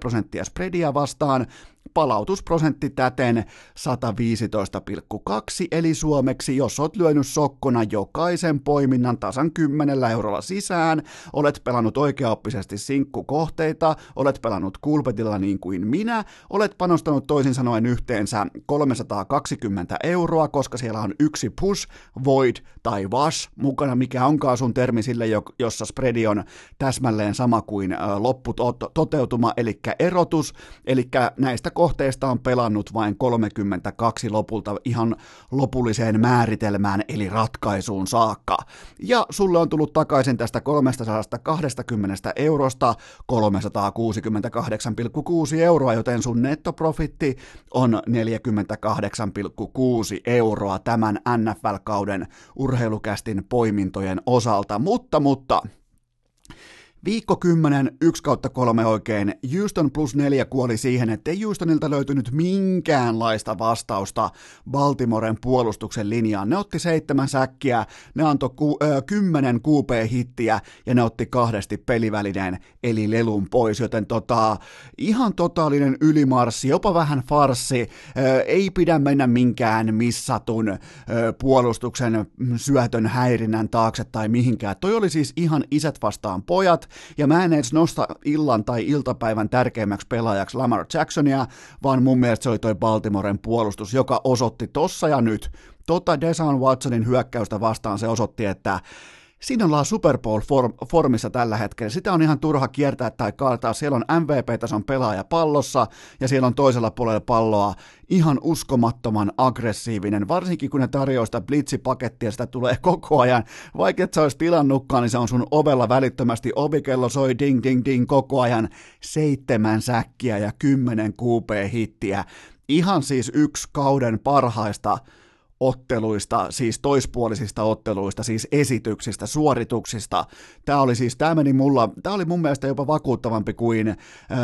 prosenttia spreadia vastaan, palautusprosentti täten 115,2, eli suomeksi, jos oot lyönyt sokkona jokaisen poiminnan tasan 10 eurolla sisään, olet pelannut oikeaoppisesti sinkkukohteita, olet pelannut kulpetilla niin kuin minä, olet panostanut toisin sanoen yhteensä 320 euroa, koska siellä on yksi push, void tai wash mukana, mikä onkaan sun termi sille, jossa spreadi on täsmälleen sama kuin lopputoteutuma, eli erotus, eli näistä kohteesta on pelannut vain 32 lopulta ihan lopulliseen määritelmään eli ratkaisuun saakka. Ja sulle on tullut takaisin tästä 320 eurosta 368,6 euroa, joten sun nettoprofitti on 48,6 euroa tämän NFL-kauden urheilukästin poimintojen osalta. Mutta, mutta Viikko 10, 1 kautta 3 oikein. Houston plus 4 kuoli siihen, että ei Houstonilta löytynyt minkäänlaista vastausta Baltimoren puolustuksen linjaan. Ne otti seitsemän säkkiä, ne antoi ku, ö, kymmenen QP-hittiä ja ne otti kahdesti pelivälineen eli lelun pois, joten tota, ihan totaalinen ylimarssi, jopa vähän farsi. Ö, ei pidä mennä minkään missatun ö, puolustuksen syötön häirinnän taakse tai mihinkään. Toi oli siis ihan isät vastaan pojat, ja mä en edes nosta illan tai iltapäivän tärkeimmäksi pelaajaksi Lamar Jacksonia, vaan mun mielestä se oli toi Baltimoren puolustus, joka osoitti tossa ja nyt, tota Desan Watsonin hyökkäystä vastaan se osoitti, että siinä ollaan Super Bowl-formissa tällä hetkellä. Sitä on ihan turha kiertää tai kaataa. Siellä on MVP-tason pelaaja pallossa ja siellä on toisella puolella palloa ihan uskomattoman aggressiivinen, varsinkin kun ne tarjoaa sitä blitzipakettia, sitä tulee koko ajan. Vaikka et sä olisi tilannutkaan, niin se on sun ovella välittömästi. Ovikello soi ding ding ding koko ajan. Seitsemän säkkiä ja kymmenen QP-hittiä ihan siis yksi kauden parhaista otteluista, siis toispuolisista otteluista, siis esityksistä, suorituksista. Tämä oli siis, tämä meni mulla, tämä oli mun mielestä jopa vakuuttavampi kuin äh,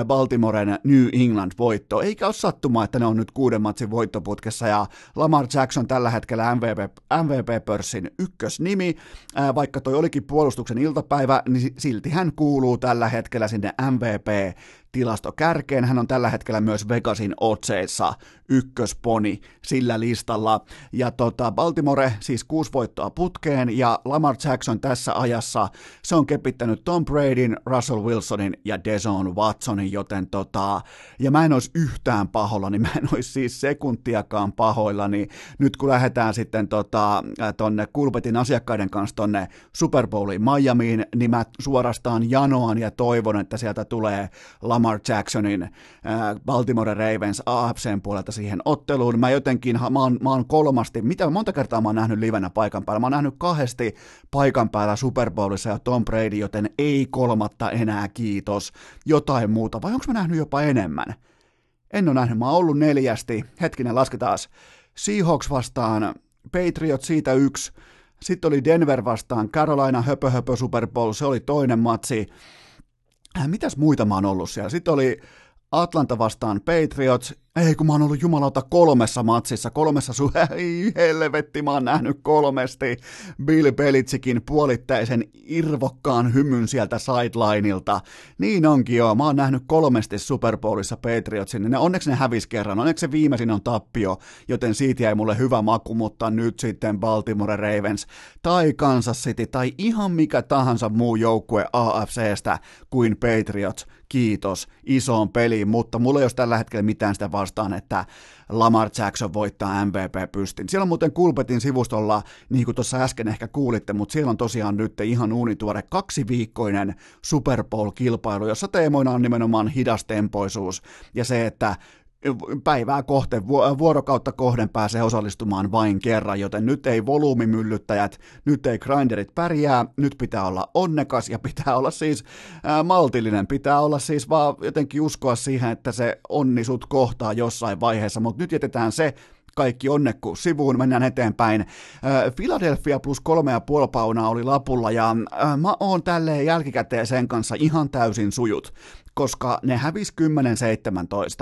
Baltimoren New England voitto. Eikä ole sattumaa, että ne on nyt kuuden matsin voittoputkessa ja Lamar Jackson tällä hetkellä MVP, MVP-pörssin ykkösnimi. Äh, vaikka toi olikin puolustuksen iltapäivä, niin silti hän kuuluu tällä hetkellä sinne MVP tilasto kärkeen. Hän on tällä hetkellä myös Vegasin otseissa ykkösponi sillä listalla. Ja tota, Baltimore siis kuusi voittoa putkeen ja Lamar Jackson tässä ajassa se on kepittänyt Tom Bradyn, Russell Wilsonin ja Deson Watsonin, joten tota, ja mä en olisi yhtään pahoilla, niin mä en olisi siis sekuntiakaan pahoilla, niin nyt kun lähdetään sitten tota, tonne Kulpetin asiakkaiden kanssa tonne Super Bowliin Miamiin, niin mä suorastaan janoan ja toivon, että sieltä tulee Lamar Lamar Jacksonin äh, Baltimore Ravens AFCn puolelta siihen otteluun. Mä jotenkin, mä oon, mä oon kolmasti, mitä monta kertaa mä oon nähnyt livenä paikan päällä? Mä oon nähnyt kahdesti paikan päällä Super Bowlissa ja Tom Brady, joten ei kolmatta enää kiitos. Jotain muuta, vai onko mä nähnyt jopa enemmän? En ole nähnyt, mä oon ollut neljästi. Hetkinen, lasketaan. Seahawks vastaan, Patriots siitä yksi, sitten oli Denver vastaan, Carolina höpö höpö Super Bowl, se oli toinen matsi. Äh, mitäs muita mä oon ollut siellä? Sitten oli Atlanta vastaan Patriots, ei kun mä oon ollut jumalauta kolmessa matsissa, kolmessa su... Ei helvetti, mä oon nähnyt kolmesti Bill Belitsikin puolittäisen irvokkaan hymyn sieltä sidelineilta. Niin onkin joo, mä oon nähnyt kolmesti Super Bowlissa Patriotsin, ne, onneksi ne hävis kerran, onneksi se viimeisin on tappio, joten siitä jäi mulle hyvä maku, mutta nyt sitten Baltimore Ravens tai Kansas City tai ihan mikä tahansa muu joukkue AFCstä kuin Patriots, kiitos, isoon peliin, mutta mulla ei ole tällä hetkellä mitään sitä vastaan, että Lamar Jackson voittaa MVP-pystin. Siellä on muuten Kulpetin sivustolla, niin kuin tuossa äsken ehkä kuulitte, mutta siellä on tosiaan nyt ihan uunituore kaksiviikkoinen Super Bowl-kilpailu, jossa teemoina on nimenomaan hidastempoisuus ja se, että päivää kohten, vuorokautta kohden pääsee osallistumaan vain kerran, joten nyt ei volyymimyllyttäjät, nyt ei grinderit pärjää, nyt pitää olla onnekas ja pitää olla siis ää, maltillinen, pitää olla siis vaan jotenkin uskoa siihen, että se onni sut kohtaa jossain vaiheessa, mutta nyt jätetään se kaikki onnekkuus sivuun, mennään eteenpäin. Philadelphia plus kolme ja puoli paunaa oli lapulla ja mä oon tälleen jälkikäteen sen kanssa ihan täysin sujut koska ne hävisi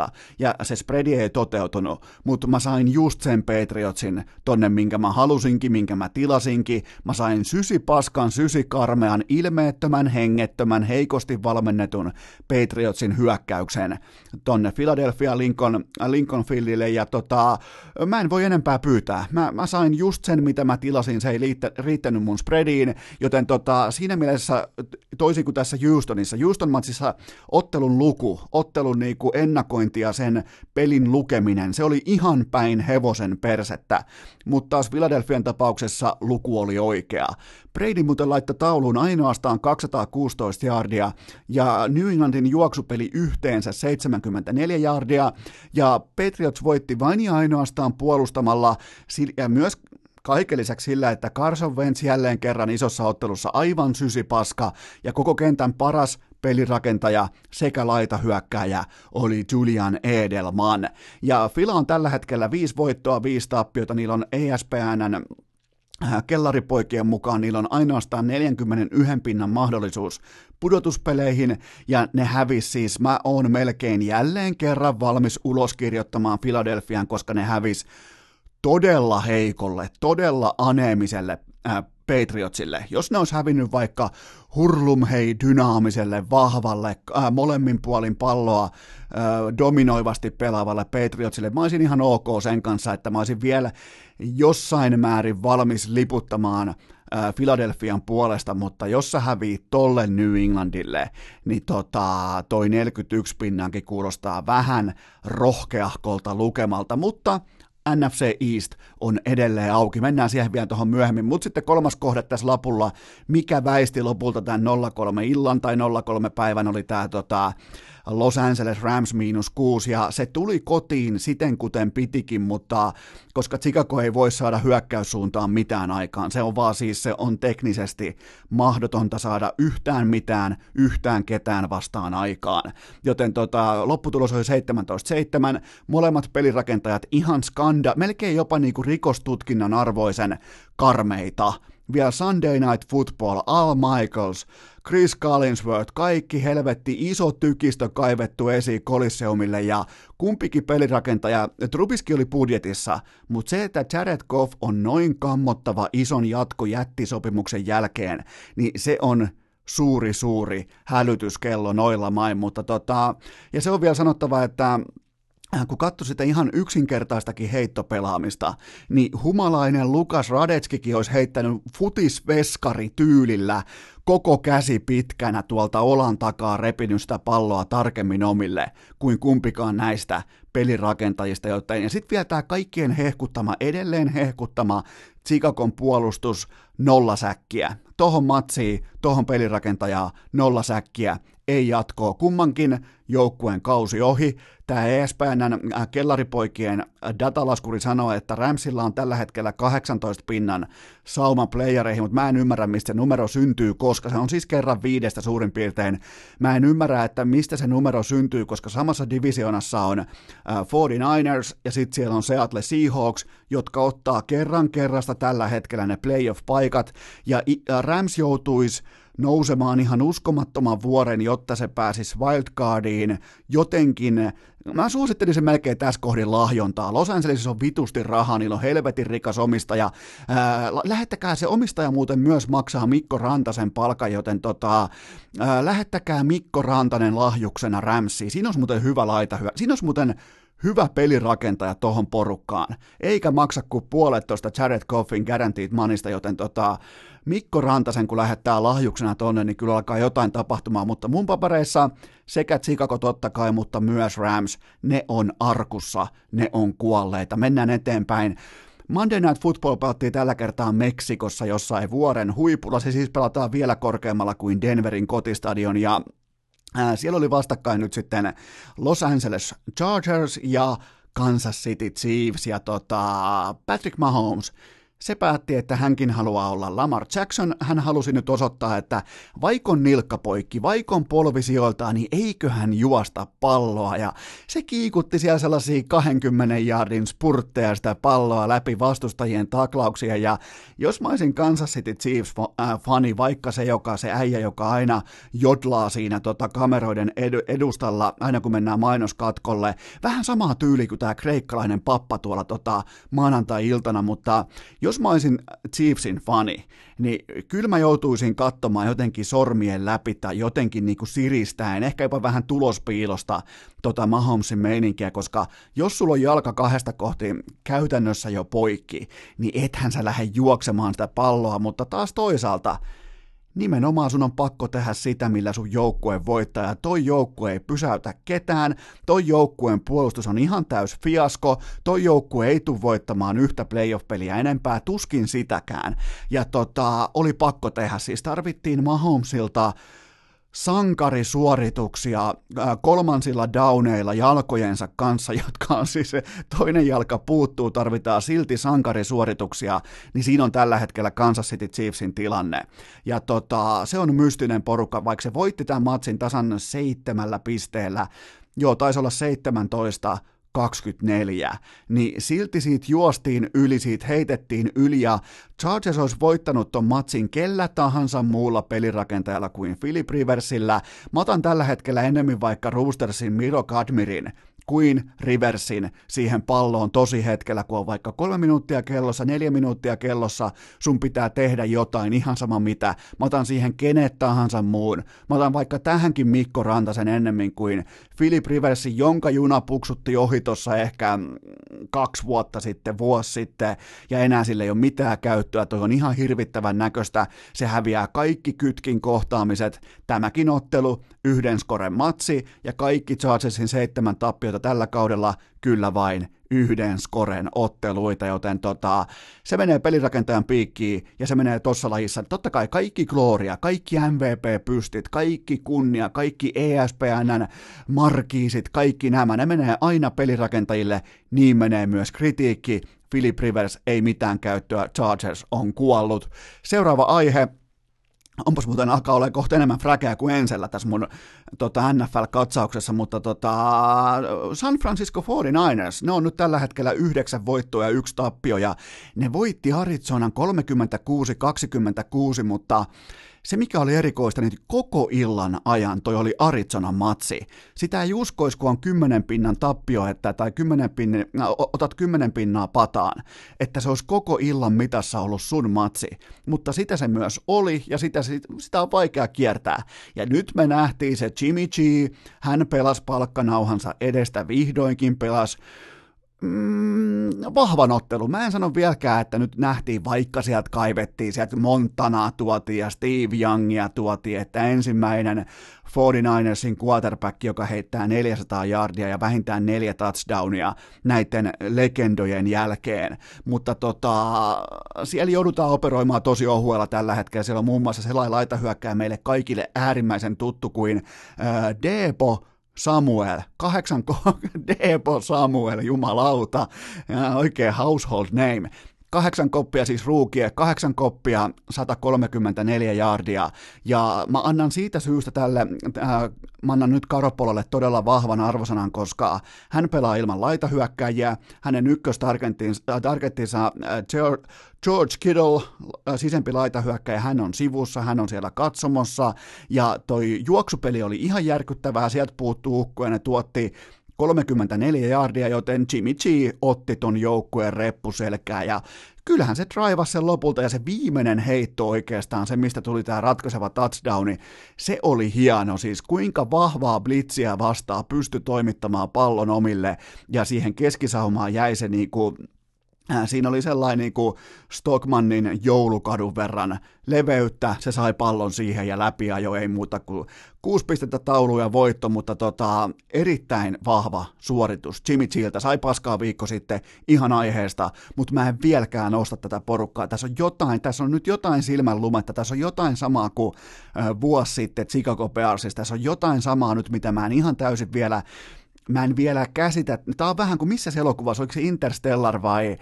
10-17 ja se spreadi ei toteutunut, mutta mä sain just sen Patriotsin tonne, minkä mä halusinkin, minkä mä tilasinkin. Mä sain sysi paskan, sysi karmean, ilmeettömän, hengettömän, heikosti valmennetun Patriotsin hyökkäyksen tonne Philadelphia Lincoln, Lincoln Fieldille ja tota, mä en voi enempää pyytää. Mä, mä sain just sen, mitä mä tilasin, se ei liittä, riittänyt mun spreadiin, joten tota, siinä mielessä toisin kuin tässä Houstonissa, Houston matsissa ottelun luku, ottelun niinku ennakointi ja sen pelin lukeminen, se oli ihan päin hevosen persettä, mutta taas Philadelphian tapauksessa luku oli oikea. Brady muuten laittoi tauluun ainoastaan 216 jardia ja New Englandin juoksupeli yhteensä 74 jardia ja Patriots voitti vain ja ainoastaan puolustamalla ja myös Kaiken lisäksi sillä, että Carson Wentz jälleen kerran isossa ottelussa aivan sysipaska ja koko kentän paras pelirakentaja sekä laitahyökkääjä oli Julian Edelman. Ja Fila on tällä hetkellä viisi voittoa, viisi tappiota, niillä on ESPNn äh, kellaripoikien mukaan niillä on ainoastaan 41 pinnan mahdollisuus pudotuspeleihin, ja ne hävis siis, mä oon melkein jälleen kerran valmis uloskirjoittamaan Philadelphiaan, koska ne hävis todella heikolle, todella aneemiselle äh, Patriotsille. Jos ne olisi hävinnyt vaikka hurlumhei dynaamiselle, vahvalle, äh, molemmin puolin palloa äh, dominoivasti pelaavalle Patriotsille, mä olisin ihan ok sen kanssa, että mä olisin vielä jossain määrin valmis liputtamaan äh, Philadelphian puolesta, mutta jos sä hävii tolle New Englandille, niin tota, toi 41 pinnankin kuulostaa vähän rohkeahkolta lukemalta, mutta NFC East on edelleen auki. Mennään siihen vielä tuohon myöhemmin. Mutta sitten kolmas kohde tässä lapulla, mikä väisti lopulta tämän 03 illan tai 03 päivän oli tämä tota, Los Angeles Rams miinus kuusi, ja se tuli kotiin siten kuten pitikin, mutta koska Chicago ei voi saada hyökkäyssuuntaan mitään aikaan, se on vaan siis, se on teknisesti mahdotonta saada yhtään mitään, yhtään ketään vastaan aikaan. Joten tota, lopputulos oli 17-7, molemmat pelirakentajat ihan skanda, melkein jopa niinku rikostutkinnan arvoisen karmeita, vielä Sunday Night Football, Al Michaels, Chris Collinsworth, kaikki helvetti iso tykistö kaivettu esiin Coliseumille ja kumpikin pelirakentaja, Trubiski oli budjetissa, mutta se, että Jared Goff on noin kammottava ison jatko jättisopimuksen jälkeen, niin se on suuri, suuri hälytyskello noilla main, mutta tota, ja se on vielä sanottava, että kun katsoi sitä ihan yksinkertaistakin heittopelaamista, niin humalainen Lukas Radetskikin olisi heittänyt futisveskari tyylillä koko käsi pitkänä tuolta olan takaa repinyt sitä palloa tarkemmin omille kuin kumpikaan näistä pelirakentajista, joten ja sitten vielä tämä kaikkien hehkuttama, edelleen hehkuttama Chicagon puolustus nolla säkkiä. Tohon matsiin, tohon pelirakentajaa nolla säkkiä, ei jatkoa. Kummankin joukkueen kausi ohi. Tämä ESPNn äh, kellaripoikien äh, datalaskuri sanoo, että Ramsilla on tällä hetkellä 18 pinnan sauma playereihin, mutta mä en ymmärrä, mistä numero syntyy, koska se on siis kerran viidestä suurin piirtein. Mä en ymmärrä, että mistä se numero syntyy, koska samassa divisionassa on 49ers äh, ja sitten siellä on Seattle Seahawks, jotka ottaa kerran kerrasta tällä hetkellä ne playoff-paikat, ja Rams joutuisi nousemaan ihan uskomattoman vuoren, jotta se pääsisi wildcardiin jotenkin. Mä suosittelisin melkein tässä kohdin lahjontaa. Los Angelesissa on vitusti rahaa, niillä on helvetin rikas omistaja. Ää, lähettäkää se omistaja muuten myös maksaa Mikko Rantasen palkan, joten tota, ää, lähettäkää Mikko Rantanen lahjuksena Ramsiin. Siinä olisi muuten hyvä laita. Hyvä. Siinä olisi muuten hyvä pelirakentaja tohon porukkaan, eikä maksa kuin puolet tuosta Jared Goffin guaranteed manista, joten tota, Mikko Rantasen kun lähettää lahjuksena tonne, niin kyllä alkaa jotain tapahtumaan, mutta mun papereissa sekä Chicago totta kai, mutta myös Rams, ne on arkussa, ne on kuolleita. Mennään eteenpäin. Monday Night Football pelattiin tällä kertaa Meksikossa jossain vuoren huipulla. Se siis pelataan vielä korkeammalla kuin Denverin kotistadion ja siellä oli vastakkain nyt sitten Los Angeles Chargers ja Kansas City Chiefs ja tota, Patrick Mahomes – se päätti, että hänkin haluaa olla Lamar Jackson. Hän halusi nyt osoittaa, että vaikon nilkkapoikki, vaikon polvisijoiltaan, niin eiköhän juosta palloa. Ja se kiikutti siellä sellaisia 20 jardin spurtteja sitä palloa läpi vastustajien taklauksia. Ja jos mä olisin Kansas City Chiefs-fani, vaikka se, joka, se äijä, joka aina jodlaa siinä tota, kameroiden ed- edustalla, aina kun mennään mainoskatkolle, vähän samaa tyyli kuin tämä kreikkalainen pappa tuolla tota, maanantai-iltana, mutta jos mä olisin Chiefsin fani, niin kyllä mä joutuisin katsomaan jotenkin sormien läpi tai jotenkin niin kuin siristäen, ehkä jopa vähän tulospiilosta tota Mahomesin meininkiä, koska jos sulla on jalka kahdesta kohti käytännössä jo poikki, niin ethän sä lähde juoksemaan sitä palloa, mutta taas toisaalta Nimenomaan sun on pakko tehdä sitä, millä sun joukkue voittaa, ja toi joukkue ei pysäytä ketään, toi joukkueen puolustus on ihan täys fiasko, toi joukkue ei tule voittamaan yhtä playoff-peliä enempää, tuskin sitäkään. Ja tota, oli pakko tehdä, siis. Tarvittiin Mahomesilta sankarisuorituksia kolmansilla downeilla jalkojensa kanssa, jotka on siis toinen jalka puuttuu, tarvitaan silti sankarisuorituksia, niin siinä on tällä hetkellä Kansas City Chiefsin tilanne. Ja tota, se on mystinen porukka, vaikka se voitti tämän matsin tasan seitsemällä pisteellä, joo, taisi olla 17 24, niin silti siitä juostiin yli, siitä heitettiin yli ja Chargers olisi voittanut ton matsin kellä tahansa muulla pelirakentajalla kuin Philip Riversillä. Mä otan tällä hetkellä enemmän vaikka Roostersin Miro Kadmirin kuin Riversin siihen palloon tosi hetkellä, kun on vaikka kolme minuuttia kellossa, neljä minuuttia kellossa, sun pitää tehdä jotain, ihan sama mitä. Mä otan siihen kenet tahansa muun. Mä otan vaikka tähänkin Mikko Rantasen ennemmin kuin Philip Riversin, jonka juna puksutti ohi tuossa ehkä kaksi vuotta sitten, vuosi sitten, ja enää sille ei ole mitään käyttöä, toi on ihan hirvittävän näköistä, se häviää kaikki kytkin kohtaamiset, tämäkin ottelu, yhden skoren matsi, ja kaikki Chargersin seitsemän tappiota otteluita tällä kaudella, kyllä vain yhden skoren otteluita, joten tota, se menee pelirakentajan piikkiin ja se menee tuossa lajissa. Totta kai kaikki gloria, kaikki MVP-pystit, kaikki kunnia, kaikki ESPNn markiisit, kaikki nämä, ne menee aina pelirakentajille, niin menee myös kritiikki. Philip Rivers ei mitään käyttöä, Chargers on kuollut. Seuraava aihe, onpas muuten alkaa olla kohta enemmän fräkeä kuin ensellä tässä mun tota, NFL-katsauksessa, mutta tota, San Francisco 49ers, ne on nyt tällä hetkellä yhdeksän voittoa ja yksi tappio, ja ne voitti Arizonan 36-26, mutta se, mikä oli erikoista, niin koko illan ajan toi oli Arizonan matsi. Sitä ei uskoisi, kun on kymmenen pinnan tappio, että, tai kymmenen pinni, otat kymmenen pinnaa pataan, että se olisi koko illan mitassa ollut sun matsi. Mutta sitä se myös oli, ja sitä, sitä on vaikea kiertää. Ja nyt me nähtiin se Jimmy G, hän pelasi palkkanauhansa edestä, vihdoinkin pelasi mm, vahvan ottelu. Mä en sano vieläkään, että nyt nähtiin, vaikka sieltä kaivettiin, sieltä Montanaa tuotiin ja Steve Youngia tuotiin, että ensimmäinen 49ersin quarterback, joka heittää 400 yardia ja vähintään neljä touchdownia näiden legendojen jälkeen. Mutta tota, siellä joudutaan operoimaan tosi ohuella tällä hetkellä. Siellä on muun muassa sellainen laitahyökkää meille kaikille äärimmäisen tuttu kuin äh, Deepo Samuel, kahdeksan Deepo Samuel, jumalauta, oikein household name. Kahdeksan koppia siis ruukie, kahdeksan koppia, 134 jaardia. Ja mä annan siitä syystä tälle, äh, mä annan nyt Karopololle todella vahvan arvosanan, koska hän pelaa ilman laitahyökkäjiä. Hänen ykköstargettinsa äh, George Kittle, äh, sisempi laitahyökkäjä, hän on sivussa, hän on siellä katsomossa. Ja toi juoksupeli oli ihan järkyttävää, sieltä puuttuu ukko ja ne tuotti 34 jardia, joten Jimmy G otti ton joukkueen reppuselkää ja kyllähän se draivasi sen lopulta ja se viimeinen heitto oikeastaan, se mistä tuli tämä ratkaiseva touchdowni, se oli hieno. Siis, kuinka vahvaa blitsiä vastaa pysty toimittamaan pallon omille ja siihen keskisaumaan jäi se niinku siinä oli sellainen niin kuin Stockmannin joulukadun verran leveyttä, se sai pallon siihen ja läpi jo ei muuta kuin kuusi pistettä taulu ja voitto, mutta tota, erittäin vahva suoritus. Jimmy Chiltä sai paskaa viikko sitten ihan aiheesta, mutta mä en vieläkään osta tätä porukkaa. Tässä on jotain, tässä on nyt jotain silmän lumetta, tässä on jotain samaa kuin äh, vuosi sitten Chicago Bearsissa, tässä on jotain samaa nyt, mitä mä en ihan täysin vielä mä en vielä käsitä, tämä on vähän kuin missä elokuvassa, oliko se Interstellar vai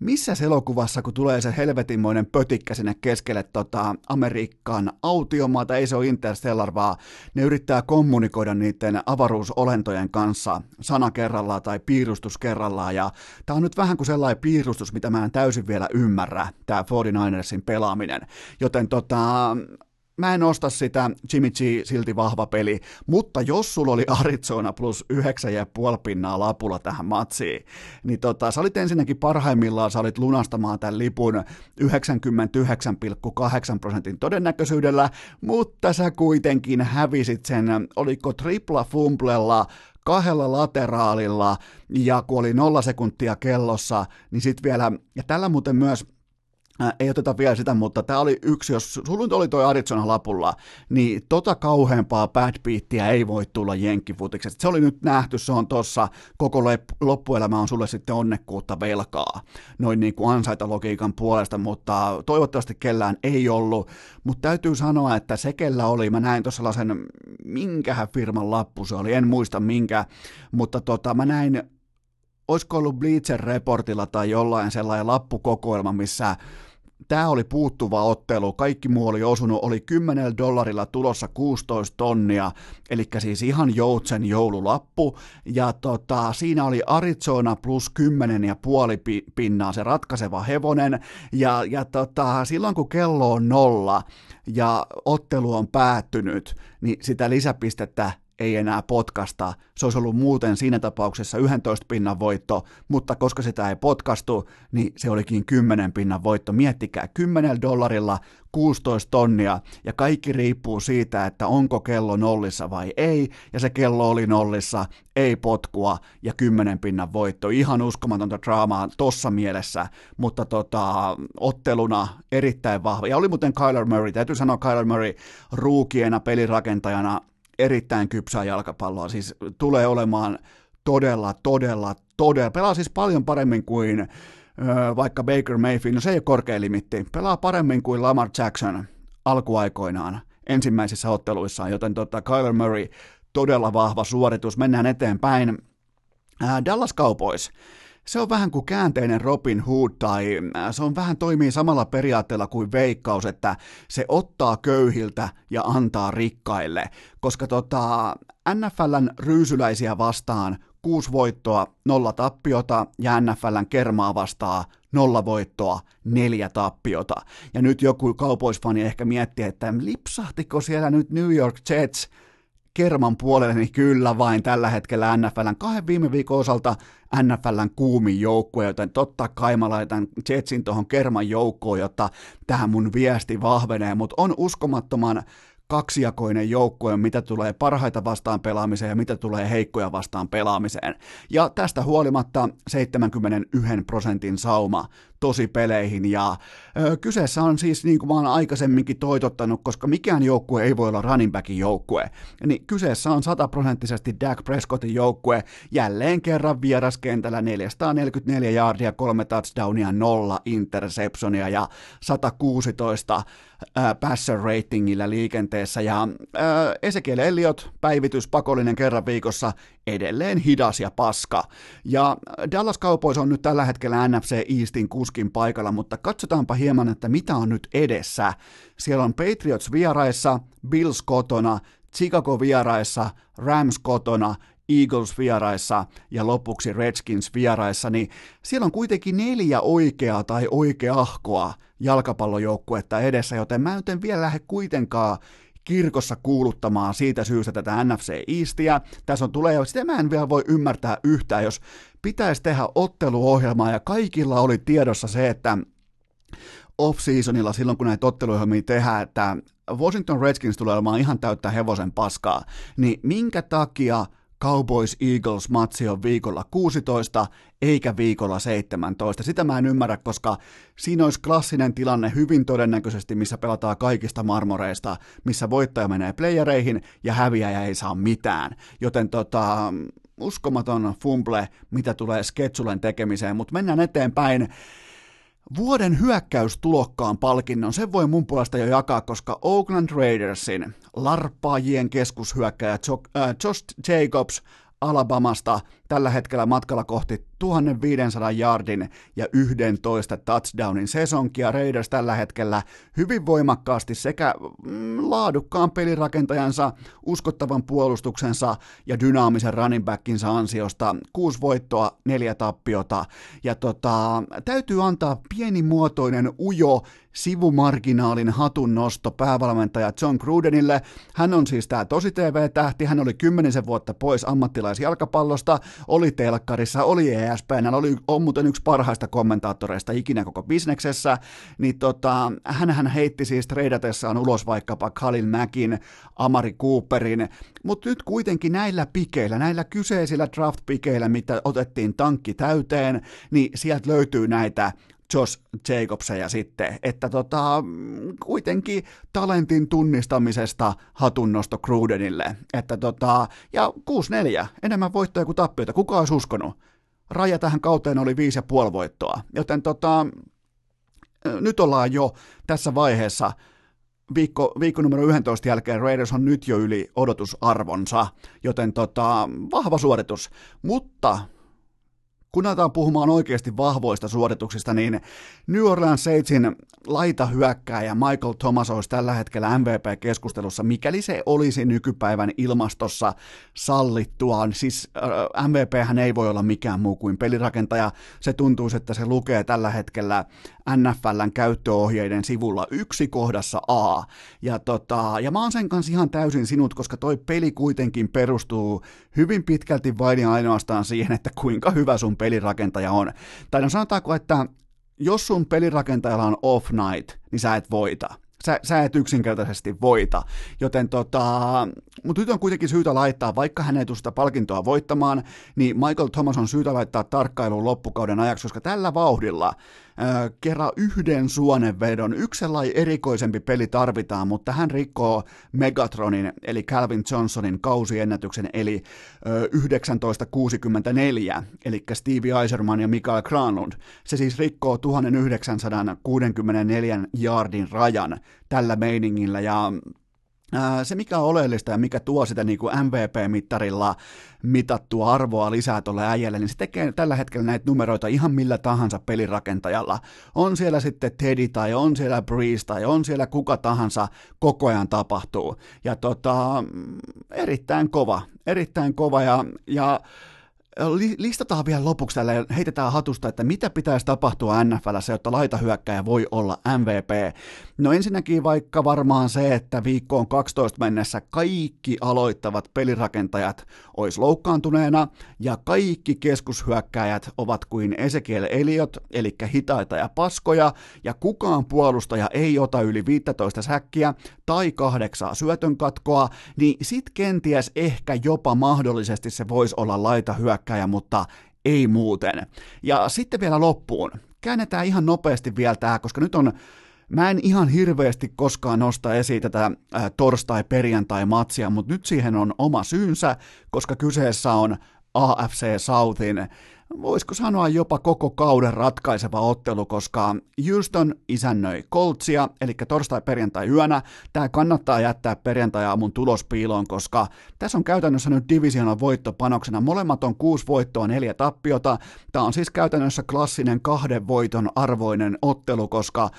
missä elokuvassa, kun tulee se helvetinmoinen pötikkä sinne keskelle tota, Amerikkaan autiomaata, ei se ole Interstellar, vaan ne yrittää kommunikoida niiden avaruusolentojen kanssa sana kerrallaan tai piirustus kerrallaan, ja tämä on nyt vähän kuin sellainen piirustus, mitä mä en täysin vielä ymmärrä, tämä 49ersin pelaaminen, joten tota, mä en osta sitä, Jimmy G silti vahva peli, mutta jos sulla oli Arizona plus 9,5 pinnaa lapulla tähän matsiin, niin tota, sä olit ensinnäkin parhaimmillaan, sä olit lunastamaan tämän lipun 99,8 prosentin todennäköisyydellä, mutta sä kuitenkin hävisit sen, oliko tripla fumblella, kahdella lateraalilla, ja kun oli nolla sekuntia kellossa, niin sitten vielä, ja tällä muuten myös ei oteta vielä sitä, mutta tämä oli yksi, jos sulla oli toi Arizona lapulla, niin tota kauheampaa bad beattiä ei voi tulla jenkkifutiksesta. Se oli nyt nähty, se on tossa, koko loppuelämä on sulle sitten onnekkuutta velkaa, noin niin kuin ansaita logiikan puolesta, mutta toivottavasti kellään ei ollut, mutta täytyy sanoa, että se kellä oli, mä näin tuossa sellaisen, minkähän firman lappu se oli, en muista minkä, mutta tota, mä näin olisiko ollut Bleacher Reportilla tai jollain sellainen lappukokoelma, missä tämä oli puuttuva ottelu, kaikki muu oli osunut, oli 10 dollarilla tulossa 16 tonnia, eli siis ihan joutsen joululappu, ja tota, siinä oli Arizona plus 10 ja puoli pinnaa se ratkaiseva hevonen, ja, ja tota, silloin kun kello on nolla ja ottelu on päättynyt, niin sitä lisäpistettä ei enää potkasta. Se olisi ollut muuten siinä tapauksessa 11 pinnan voitto, mutta koska sitä ei potkastu, niin se olikin 10 pinnan voitto. Miettikää, 10 dollarilla 16 tonnia, ja kaikki riippuu siitä, että onko kello nollissa vai ei, ja se kello oli nollissa, ei potkua, ja 10 pinnan voitto. Ihan uskomatonta draamaa tossa mielessä, mutta tota, otteluna erittäin vahva. Ja oli muuten Kyler Murray, täytyy sanoa Kyler Murray ruukiena, pelirakentajana, erittäin kypsää jalkapalloa, siis tulee olemaan todella, todella, todella, pelaa siis paljon paremmin kuin vaikka Baker Mayfield, no se ei ole korkea limitti, pelaa paremmin kuin Lamar Jackson alkuaikoinaan ensimmäisissä otteluissaan, joten tota, Kyler Murray todella vahva suoritus, mennään eteenpäin. Dallas Cowboys, se on vähän kuin käänteinen Robin Hood tai se on vähän toimii samalla periaatteella kuin veikkaus, että se ottaa köyhiltä ja antaa rikkaille, koska tota, NFLn ryysyläisiä vastaan kuusi voittoa, nolla tappiota ja NFLn kermaa vastaa nolla voittoa, neljä tappiota. Ja nyt joku kaupoisfani ehkä miettii, että lipsahtiko siellä nyt New York Jets kerman puolelle, niin kyllä vain tällä hetkellä NFLn kahden viime viikon osalta NFLn kuumin joukkue, joten totta kai mä laitan Jetsin tuohon kerman joukkoon, jotta tähän mun viesti vahvenee, mutta on uskomattoman kaksijakoinen joukkue, mitä tulee parhaita vastaan pelaamiseen ja mitä tulee heikkoja vastaan pelaamiseen. Ja tästä huolimatta 71 prosentin sauma tosi peleihin. Ja ö, kyseessä on siis niin kuin mä oon aikaisemminkin toitottanut, koska mikään joukkue ei voi olla running backin joukkue, niin kyseessä on sataprosenttisesti Dak Prescottin joukkue, jälleen kerran vieraskentällä 444 yardia, kolme touchdownia, nolla interceptionia ja 116 äh, passer ratingillä liikenteessä ja äh, Ezekiel Elliot, päivitys pakollinen kerran viikossa, edelleen hidas ja paska. Ja Dallas Cowboys on nyt tällä hetkellä NFC Eastin kuskin paikalla, mutta katsotaanpa hieman, että mitä on nyt edessä. Siellä on Patriots vieraissa, Bills kotona, Chicago vieraissa, Rams kotona, Eagles vieraissa ja lopuksi Redskins vieraissa, niin siellä on kuitenkin neljä oikeaa tai oikeahkoa jalkapallojoukkuetta edessä, joten mä en vielä lähde kuitenkaan kirkossa kuuluttamaan siitä syystä tätä NFC Eastia. Tässä on tulee, sitä mä en vielä voi ymmärtää yhtään, jos pitäisi tehdä otteluohjelmaa ja kaikilla oli tiedossa se, että off-seasonilla silloin, kun näitä otteluohjelmia tehdään, että Washington Redskins tulee olemaan ihan täyttä hevosen paskaa, niin minkä takia – Cowboys-Eagles-matsi on viikolla 16 eikä viikolla 17. Sitä mä en ymmärrä, koska siinä olisi klassinen tilanne hyvin todennäköisesti, missä pelataan kaikista marmoreista, missä voittaja menee playereihin ja häviäjä ei saa mitään. Joten tota, uskomaton fumble, mitä tulee Sketsulen tekemiseen, mutta mennään eteenpäin. Vuoden hyökkäystulokkaan palkinnon, sen voi mun puolesta jo jakaa, koska Oakland Raidersin larppaajien keskushyökkäjä äh, Josh Jacobs Alabamasta tällä hetkellä matkalla kohti 1500 yardin ja 11 touchdownin sesonkia. Raiders tällä hetkellä hyvin voimakkaasti sekä mm, laadukkaan pelirakentajansa, uskottavan puolustuksensa ja dynaamisen running backinsa ansiosta. Kuusi voittoa, neljä tappiota. Ja tota, täytyy antaa pienimuotoinen ujo sivumarginaalin hatun nosto päävalmentaja John Grudenille. Hän on siis tämä tosi TV-tähti, hän oli kymmenisen vuotta pois ammattilaisjalkapallosta, oli telkkarissa, oli ESPN, oli, on muuten yksi parhaista kommentaattoreista ikinä koko bisneksessä, niin tota, hän heitti siis treidatessaan ulos vaikkapa Khalil Mackin, Amari Cooperin, mutta nyt kuitenkin näillä pikeillä, näillä kyseisillä draft-pikeillä, mitä otettiin tankki täyteen, niin sieltä löytyy näitä Josh Jacobseja sitten, että tota, kuitenkin talentin tunnistamisesta hatunnosto Crudenille, että tota, ja 6-4, enemmän voittoja kuin tappioita, kuka olisi uskonut? Raja tähän kauteen oli 5,5 voittoa, joten tota, nyt ollaan jo tässä vaiheessa. Viikko, viikko numero 11 jälkeen Raiders on nyt jo yli odotusarvonsa, joten tota, vahva suoritus, mutta kun aletaan puhumaan oikeasti vahvoista suorituksista, niin New Orleans Saintsin laitahyökkääjä Michael Thomas olisi tällä hetkellä MVP-keskustelussa, mikäli se olisi nykypäivän ilmastossa sallittua. Siis äh, MVP hän ei voi olla mikään muu kuin pelirakentaja. Se tuntuu, että se lukee tällä hetkellä NFLn käyttöohjeiden sivulla yksi kohdassa A. Ja, tota, ja mä oon sen kanssa ihan täysin sinut, koska toi peli kuitenkin perustuu hyvin pitkälti vain ja ainoastaan siihen, että kuinka hyvä sun pelirakentaja on. Tai no sanotaanko, että jos sun pelirakentajalla on off night, niin sä et voita. Sä, sä et yksinkertaisesti voita. Joten tota, mutta nyt on kuitenkin syytä laittaa, vaikka hän ei tule sitä palkintoa voittamaan, niin Michael Thomas on syytä laittaa tarkkailuun loppukauden ajaksi, koska tällä vauhdilla kerran yhden suonenvedon, yksi sellainen erikoisempi peli tarvitaan, mutta hän rikkoo Megatronin, eli Calvin Johnsonin kausiennätyksen, eli äh, 1964, eli Stevie Eiserman ja Mikael Granlund. Se siis rikkoo 1964 yardin rajan tällä meiningillä, ja se, mikä on oleellista ja mikä tuo sitä niin kuin MVP-mittarilla mitattua arvoa lisää tuolle äijälle, niin se tekee tällä hetkellä näitä numeroita ihan millä tahansa pelirakentajalla. On siellä sitten Teddy tai on siellä Breeze tai on siellä kuka tahansa, koko ajan tapahtuu. Ja tota, erittäin kova, erittäin kova ja, ja listataan vielä lopuksi tällä ja heitetään hatusta, että mitä pitäisi tapahtua NFLssä, jotta laitahyökkäjä voi olla MVP. No ensinnäkin vaikka varmaan se, että viikkoon 12 mennessä kaikki aloittavat pelirakentajat olisi loukkaantuneena ja kaikki keskushyökkäjät ovat kuin Ezekiel Eliot, eli hitaita ja paskoja, ja kukaan puolustaja ei ota yli 15 säkkiä tai kahdeksaa syötön katkoa, niin sit kenties ehkä jopa mahdollisesti se voisi olla laitahyökkäjä, mutta ei muuten. Ja sitten vielä loppuun. Käännetään ihan nopeasti vielä tämä, koska nyt on Mä en ihan hirveästi koskaan nosta esiin tätä äh, torstai-perjantai-matsia, mutta nyt siihen on oma syynsä, koska kyseessä on AFC Southin voisiko sanoa jopa koko kauden ratkaiseva ottelu, koska Houston isännöi Coltsia, eli torstai-perjantai-yönä. Tämä kannattaa jättää perjantai-aamun tulospiiloon, koska tässä on käytännössä nyt divisionan voittopanoksena. Molemmat on kuusi voittoa, neljä tappiota. Tämä on siis käytännössä klassinen kahden voiton arvoinen ottelu, koska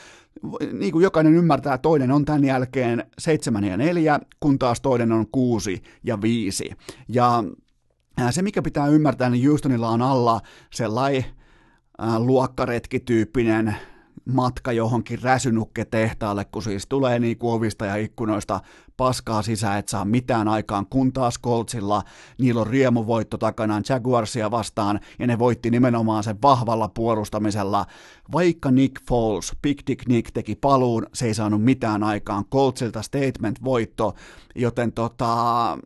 niin kuin jokainen ymmärtää, toinen on tämän jälkeen seitsemän ja neljä, kun taas toinen on kuusi ja viisi. Ja se, mikä pitää ymmärtää, niin Houstonilla on alla sellainen luokkaretkityyppinen matka johonkin räsynukke-tehtaalle, kun siis tulee niin kuin ovista ja ikkunoista paskaa sisään, et saa mitään aikaan, kun taas Coltsilla niillä on riemuvoitto takanaan Jaguarsia vastaan, ja ne voitti nimenomaan sen vahvalla puolustamisella. Vaikka Nick Foles, Big Dick Nick teki paluun, se ei saanut mitään aikaan, Coltsilta statement-voitto, joten tota,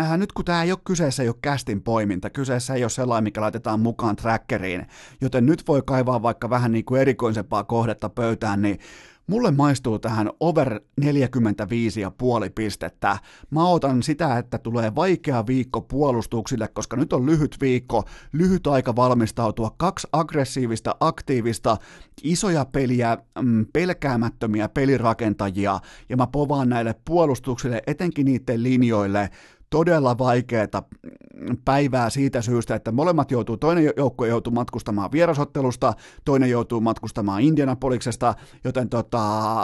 äh, nyt kun tämä ei ole kyseessä, ei ole kästin poiminta, kyseessä ei ole sellainen, mikä laitetaan mukaan trackeriin, joten nyt voi kaivaa vaikka vähän niin kuin erikoisempaa kohdetta pöytään, niin Mulle maistuu tähän over 45,5 pistettä. Mä otan sitä, että tulee vaikea viikko puolustuksille, koska nyt on lyhyt viikko, lyhyt aika valmistautua, kaksi aggressiivista, aktiivista, isoja peliä, mm, pelkäämättömiä pelirakentajia, ja mä povaan näille puolustuksille, etenkin niiden linjoille, todella vaikeaa päivää siitä syystä, että molemmat joutuu, toinen joukko joutuu matkustamaan vierasottelusta, toinen joutuu matkustamaan Indianapoliksesta, joten tota,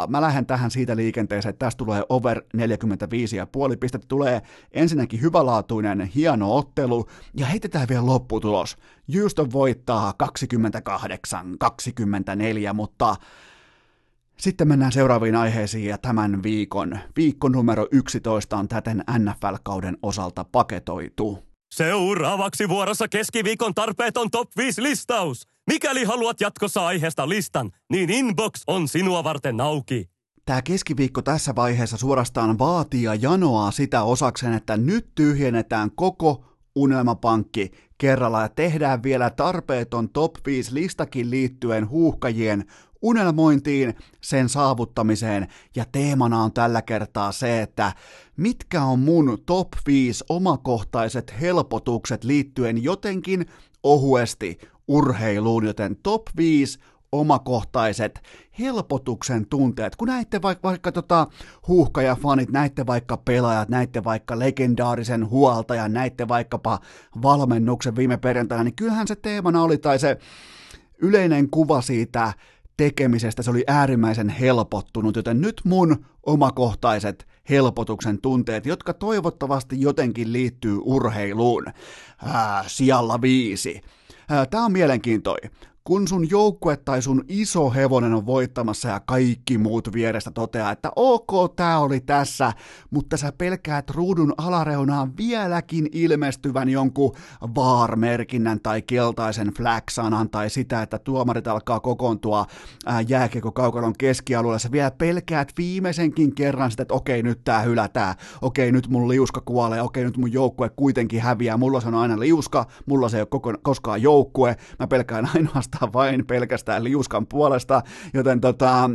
mä lähden tähän siitä liikenteeseen, että tästä tulee over 45,5 pistettä, tulee ensinnäkin hyvälaatuinen hieno ottelu, ja heitetään vielä lopputulos. Houston voittaa 28-24, mutta sitten mennään seuraaviin aiheisiin ja tämän viikon. Viikko numero 11 on täten NFL-kauden osalta paketoitu. Seuraavaksi vuorossa keskiviikon tarpeeton top 5 listaus. Mikäli haluat jatkossa aiheesta listan, niin inbox on sinua varten auki. Tämä keskiviikko tässä vaiheessa suorastaan vaatii ja janoaa sitä osaksen, että nyt tyhjennetään koko unelmapankki kerralla ja tehdään vielä tarpeeton top 5 listakin liittyen huuhkajien unelmointiin, sen saavuttamiseen. Ja teemana on tällä kertaa se, että mitkä on mun top 5 omakohtaiset helpotukset liittyen jotenkin ohuesti urheiluun, joten top 5 omakohtaiset helpotuksen tunteet. Kun näitte vaikka, vaikka tota huuhkajafanit, näitte vaikka pelaajat, näitte vaikka legendaarisen huoltajan, näitte vaikkapa valmennuksen viime perjantaina, niin kyllähän se teemana oli, tai se yleinen kuva siitä tekemisestä se oli äärimmäisen helpottunut, joten nyt mun omakohtaiset helpotuksen tunteet, jotka toivottavasti jotenkin liittyy urheiluun. Ää, sijalla viisi. Tämä on mielenkiintoinen, kun sun joukkue tai sun iso hevonen on voittamassa ja kaikki muut vierestä toteaa, että ok, tää oli tässä, mutta sä pelkäät ruudun alareunaan vieläkin ilmestyvän jonkun vaarmerkinnän tai keltaisen flag-sanan tai sitä, että tuomarit alkaa kokoontua jääkiekko kaukalon keskialueella. Sä vielä pelkäät viimeisenkin kerran sitä, että okei, nyt tää hylätään, okei, nyt mun liuska kuolee, okei, nyt mun joukkue kuitenkin häviää, mulla se on aina liuska, mulla se ei ole koko, koskaan joukkue, mä pelkään ainoastaan vain pelkästään liuskan puolesta, joten tota,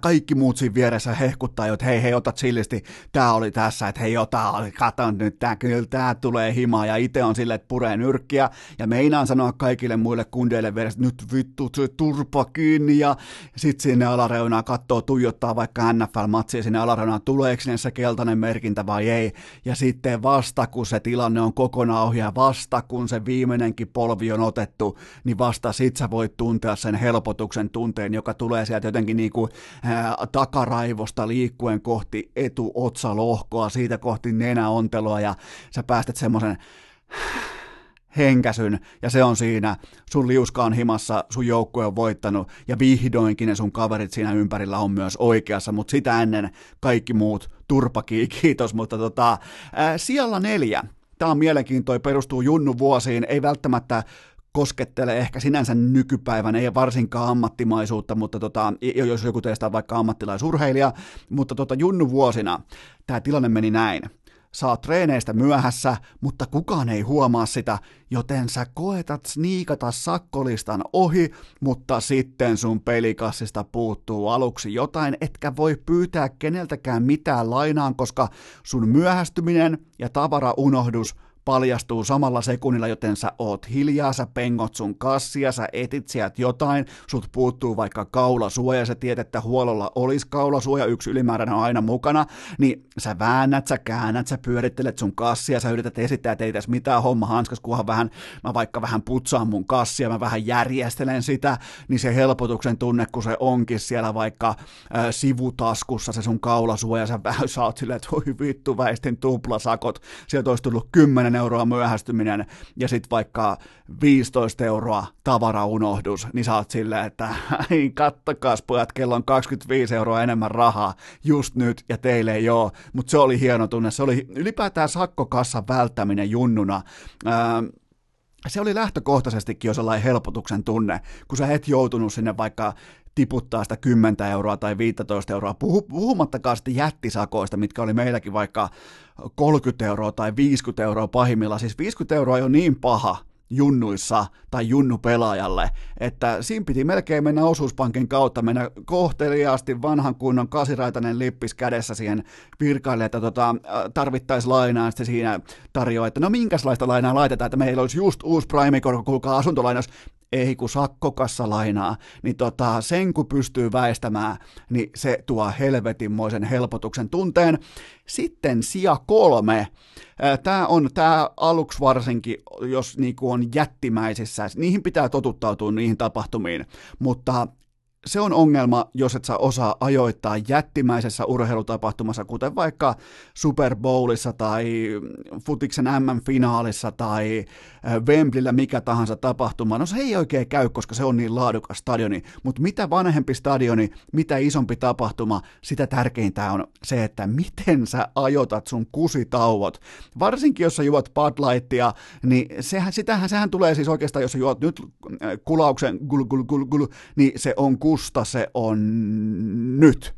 kaikki muut siinä vieressä hehkuttaa, että hei, hei, ota chillisti, tää oli tässä, että hei, ota, kato nyt, tää, kyllä tää tulee himaa, ja itse on silleen, että puree nyrkkiä, ja meinaan sanoa kaikille muille kundeille vieressä, nyt vittu, se turpa kiinni, ja sit sinne alareunaan katsoo, tuijottaa vaikka NFL-matsia sinne alareunaan, tuleeko sinne se keltainen merkintä vai ei, ja sitten vasta kun se tilanne on kokonaan ohi, ja vasta kun se viimeinenkin polvi on otettu, niin vasta sit sä voit tuntea sen helpotuksen tunteen, joka tulee sieltä jotenkin niin kuin takaraivosta liikkuen kohti etuotsalohkoa, siitä kohti nenäonteloa ja sä päästät semmoisen henkäsyn, ja se on siinä, sun liuska on himassa, sun joukkue on voittanut, ja vihdoinkin ne sun kaverit siinä ympärillä on myös oikeassa, mutta sitä ennen kaikki muut turpakii, kiitos, mutta tota, ää, siellä neljä, tämä on mielenkiintoinen, perustuu Junnu vuosiin, ei välttämättä koskettelee ehkä sinänsä nykypäivän, ei varsinkaan ammattimaisuutta, mutta tota, jos joku teistä on vaikka ammattilaisurheilija, mutta tota, junnu vuosina tämä tilanne meni näin. Saa treeneistä myöhässä, mutta kukaan ei huomaa sitä, joten sä koetat sniikata sakkolistan ohi, mutta sitten sun pelikassista puuttuu aluksi jotain, etkä voi pyytää keneltäkään mitään lainaan, koska sun myöhästyminen ja tavaraunohdus paljastuu samalla sekunnilla, joten sä oot hiljaa, sä pengot sun kassia, sä etit sieltä jotain, sut puuttuu vaikka kaulasuoja, sä tiedät, että huololla olisi kaulasuoja, yksi ylimääräinen on aina mukana, niin sä väännät, sä käännät, sä pyörittelet sun kassia, sä yrität esittää, että ei tässä mitään homma hanskas, kunhan vähän, mä vaikka vähän putsaan mun kassia, mä vähän järjestelen sitä, niin se helpotuksen tunne, kun se onkin siellä vaikka äh, sivutaskussa se sun kaulasuoja, sä vähän saat silleen, että oi vittu, väistin tuplasakot, sieltä olisi tullut 10 10 euroa myöhästyminen ja sitten vaikka 15 euroa tavaraunohdus, niin sä oot silleen, että kattokaas pojat, kello on 25 euroa enemmän rahaa just nyt ja teille ei ole, mutta se oli hieno tunne, se oli ylipäätään sakkokassan välttäminen junnuna. Ää, se oli lähtökohtaisestikin jo sellainen helpotuksen tunne, kun sä et joutunut sinne vaikka tiputtaa sitä 10 euroa tai 15 euroa, puhumattakaan sitten jättisakoista, mitkä oli meilläkin vaikka 30 euroa tai 50 euroa pahimmilla. Siis 50 euroa ei ole niin paha, junnuissa tai junnupelaajalle, että siinä piti melkein mennä osuuspankin kautta, mennä kohteliaasti vanhan kunnon kasiraitainen lippis kädessä siihen virkaille, että tota, tarvittaisi lainaa, sitten siinä tarjoaa, että no minkälaista lainaa laitetaan, että meillä olisi just uusi prime kuulkaa asuntolainaus, ei kun sakkokassa lainaa, niin tota, sen kun pystyy väistämään, niin se tuo helvetinmoisen helpotuksen tunteen. Sitten sija kolme. Tämä on tämä aluksi varsinkin, jos niinku on jättimäisissä, niihin pitää totuttautua niihin tapahtumiin, mutta se on ongelma, jos et saa osaa ajoittaa jättimäisessä urheilutapahtumassa, kuten vaikka Super Bowlissa tai Futiksen MM-finaalissa tai Wembleyllä mikä tahansa tapahtuma. No se ei oikein käy, koska se on niin laadukas stadioni, mutta mitä vanhempi stadioni, mitä isompi tapahtuma, sitä tärkeintä on se, että miten sä ajoitat sun kusitauot. Varsinkin jos sä juot Bud Lightia, niin sehän, sitähän, sehän tulee siis oikeastaan, jos sä juot nyt kulauksen gul, gul, gul, gul, niin se on kusta se on nyt.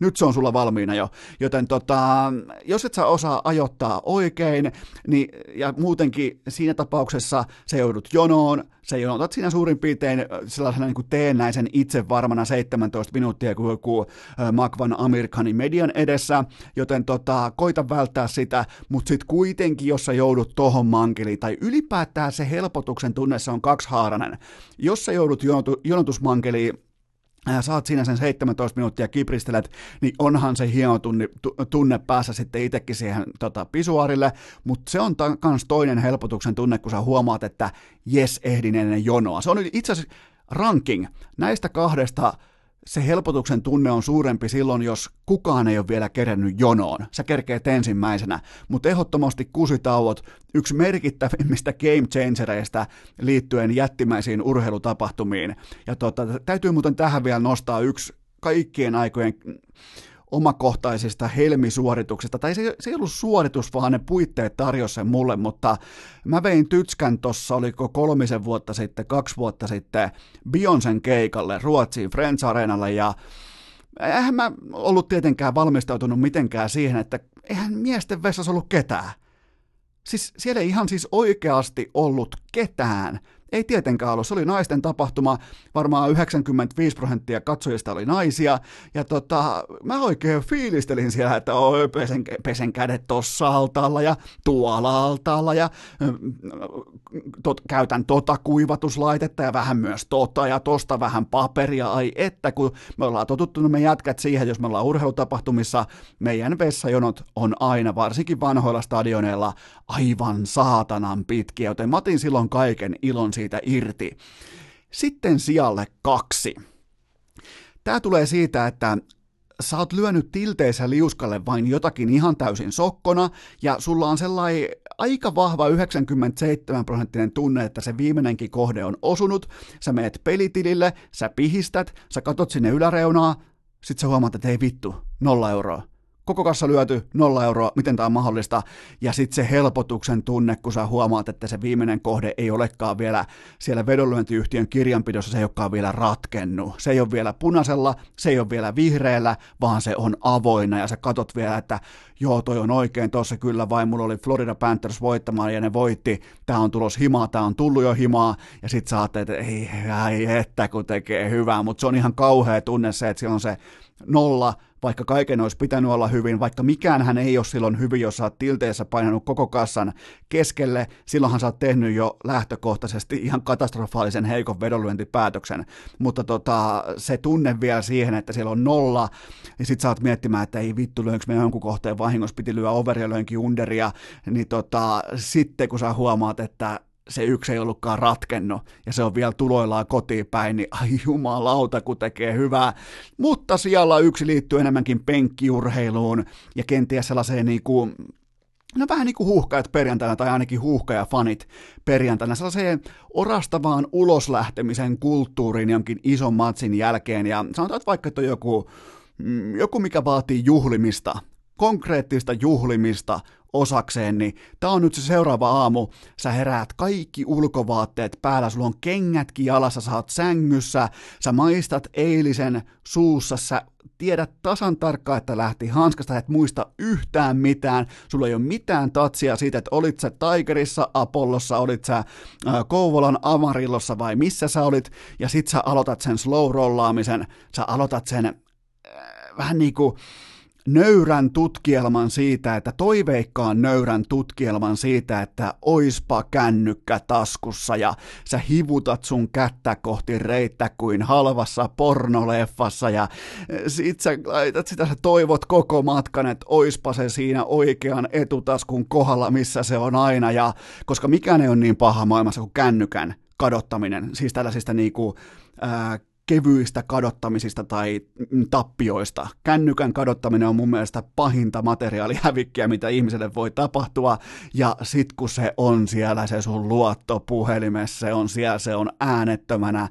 Nyt se on sulla valmiina jo. Joten tota, jos et sä osaa ajoittaa oikein, niin, ja muutenkin siinä tapauksessa se joudut jonoon, se jonotat siinä suurin piirtein sellaisena niin kuin teennäisen itse varmana 17 minuuttia kuin joku Makvan Amerikanin median edessä, joten tota, koita välttää sitä, mutta sitten kuitenkin, jos sä joudut tohon mankeliin, tai ylipäätään se helpotuksen tunne, se on kaksihaarainen. Jos sä joudut jonotu, jonotusmankeliin, saat siinä sen 17 minuuttia kipristelet, niin onhan se hieno tunne, tunne päässä sitten itsekin siihen tota, pisuarille, mutta se on myös toinen helpotuksen tunne, kun sä huomaat, että jes, ehdin ennen jonoa. Se on itse asiassa ranking näistä kahdesta se helpotuksen tunne on suurempi silloin, jos kukaan ei ole vielä kerennyt jonoon. Sä kerkeet ensimmäisenä, mutta ehdottomasti kusitauot, yksi merkittävimmistä game changereista liittyen jättimäisiin urheilutapahtumiin. Ja tota, täytyy muuten tähän vielä nostaa yksi kaikkien aikojen omakohtaisista helmisuorituksista, tai se, se ei ollut suoritus, vaan ne puitteet tarjosi sen mulle, mutta mä vein Tytskän tuossa, oliko kolmisen vuotta sitten, kaksi vuotta sitten, Bionsen keikalle Ruotsiin Friends Arenalle, ja eihän mä ollut tietenkään valmistautunut mitenkään siihen, että eihän miesten vessassa ollut ketään. Siis siellä ei ihan siis oikeasti ollut ketään. Ei tietenkään ollut, se oli naisten tapahtuma, varmaan 95 prosenttia katsojista oli naisia, ja tota, mä oikein fiilistelin siellä, että oi, pesen, pesen kädet tossa altaalla ja tuolla altaalla, ja tot, käytän tota kuivatuslaitetta ja vähän myös tota, ja tosta vähän paperia, ai että, kun me ollaan totuttunut me jätkät siihen, jos me ollaan urheilutapahtumissa, meidän vessajonot on aina, varsinkin vanhoilla stadioneilla, aivan saatanan pitkiä, joten mä otin silloin kaiken ilon siitä irti. Sitten sijalle kaksi. Tämä tulee siitä, että sä oot lyönyt tilteessä liuskalle vain jotakin ihan täysin sokkona, ja sulla on sellainen aika vahva 97 prosenttinen tunne, että se viimeinenkin kohde on osunut, sä meet pelitilille, sä pihistät, sä katot sinne yläreunaa, sit sä huomaat, että ei vittu, nolla euroa koko kassa lyöty, nolla euroa, miten tämä on mahdollista, ja sitten se helpotuksen tunne, kun sä huomaat, että se viimeinen kohde ei olekaan vielä siellä vedonlyöntiyhtiön kirjanpidossa, se ei olekaan vielä ratkennut. Se ei ole vielä punaisella, se ei ole vielä vihreällä, vaan se on avoinna, ja sä katot vielä, että joo, toi on oikein, tuossa kyllä vai mulla oli Florida Panthers voittamaan, ja ne voitti, tää on tulos himaa, tää on tullut jo himaa, ja sit sä ajattelet, että ei, ei, että kun tekee hyvää, mutta se on ihan kauhea tunne se, että siellä on se nolla, vaikka kaiken olisi pitänyt olla hyvin, vaikka mikään hän ei ole silloin hyvin, jos sä oot tilteessä painanut koko kassan keskelle, silloinhan sä oot tehnyt jo lähtökohtaisesti ihan katastrofaalisen heikon vedonlyöntipäätöksen, mutta tota, se tunne vielä siihen, että siellä on nolla, niin sit sä oot miettimään, että ei vittu, löinkö me jonkun kohteen vahingossa, piti lyödä overia, löinkin underia, niin tota, sitten kun sä huomaat, että se yksi ei ollutkaan ratkennut, ja se on vielä tuloillaan kotiin päin, niin ai jumalauta, kun tekee hyvää. Mutta siellä yksi liittyy enemmänkin penkkiurheiluun, ja kenties sellaiseen niin kuin, no vähän niin kuin huuhkajat perjantaina, tai ainakin huuhkajafanit perjantaina, sellaiseen orastavaan uloslähtemisen kulttuuriin jonkin ison matsin jälkeen, ja sanotaan, että vaikka että on joku, mm, joku mikä vaatii juhlimista, konkreettista juhlimista, osakseen, niin tää on nyt se seuraava aamu, sä heräät kaikki ulkovaatteet päällä, sulla on kengätkin jalassa, sä oot sängyssä, sä maistat eilisen suussa, sä tiedät tasan tarkkaan, että lähti hanskasta, et muista yhtään mitään, sulla ei ole mitään tatsia siitä, että olit sä Tigerissa, Apollossa, olit sä Kouvolan Amarillossa vai missä sä olit, ja sit sä aloitat sen slow rollaamisen, sä aloitat sen äh, vähän niin nöyrän tutkielman siitä, että toiveikkaan nöyrän tutkielman siitä, että oispa kännykkä taskussa ja sä hivutat sun kättä kohti reittä kuin halvassa pornoleffassa ja eh, sit sä laitat sitä, sä toivot koko matkan, että oispa se siinä oikean etutaskun kohdalla, missä se on aina ja koska mikään ei ole niin paha maailmassa kuin kännykän kadottaminen, siis tällaisista niinku, ää, kevyistä kadottamisista tai tappioista. Kännykän kadottaminen on mun mielestä pahinta materiaalihävikkiä, mitä ihmiselle voi tapahtua, ja sit kun se on siellä se sun luottopuhelimessa, se on siellä, se on äänettömänä,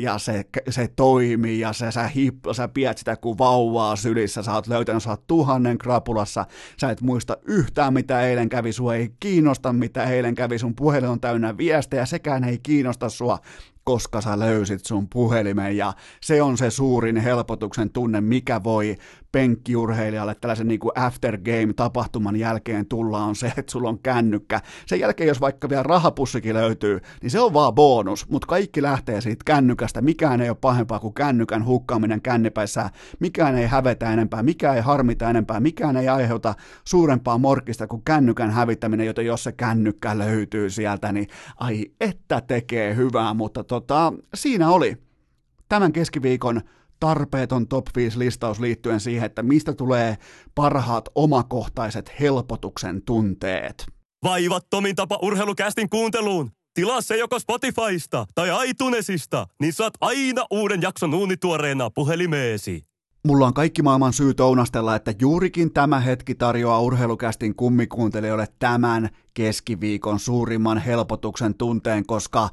ja se, se toimii, ja se, sä, hip, sä pidät sitä kuin vauvaa sylissä, sä oot löytänyt, sä oot tuhannen krapulassa, sä et muista yhtään mitä eilen kävi, sua ei kiinnosta mitä eilen kävi, sun puhelin on täynnä viestejä, sekään ei kiinnosta sua, koska sä löysit sun puhelimen ja se on se suurin helpotuksen tunne, mikä voi penkkiurheilijalle tällaisen niin kuin after game tapahtuman jälkeen tulla on se, että sulla on kännykkä. Sen jälkeen, jos vaikka vielä rahapussikin löytyy, niin se on vaan bonus, mutta kaikki lähtee siitä kännykästä. Mikään ei ole pahempaa kuin kännykän hukkaaminen kännipäissä. Mikään ei hävetä enempää, mikään ei harmita enempää, mikään ei aiheuta suurempaa morkista kuin kännykän hävittäminen, joten jos se kännykkä löytyy sieltä, niin ai että tekee hyvää, mutta tota, siinä oli tämän keskiviikon tarpeeton top 5 listaus liittyen siihen, että mistä tulee parhaat omakohtaiset helpotuksen tunteet. Vaivattomin tapa urheilukästin kuunteluun. Tilaa se joko Spotifysta tai iTunesista, niin saat aina uuden jakson uunituoreena puhelimeesi. Mulla on kaikki maailman syy tounastella, että juurikin tämä hetki tarjoaa urheilukästin kummikuuntelijoille tämän keskiviikon suurimman helpotuksen tunteen, koska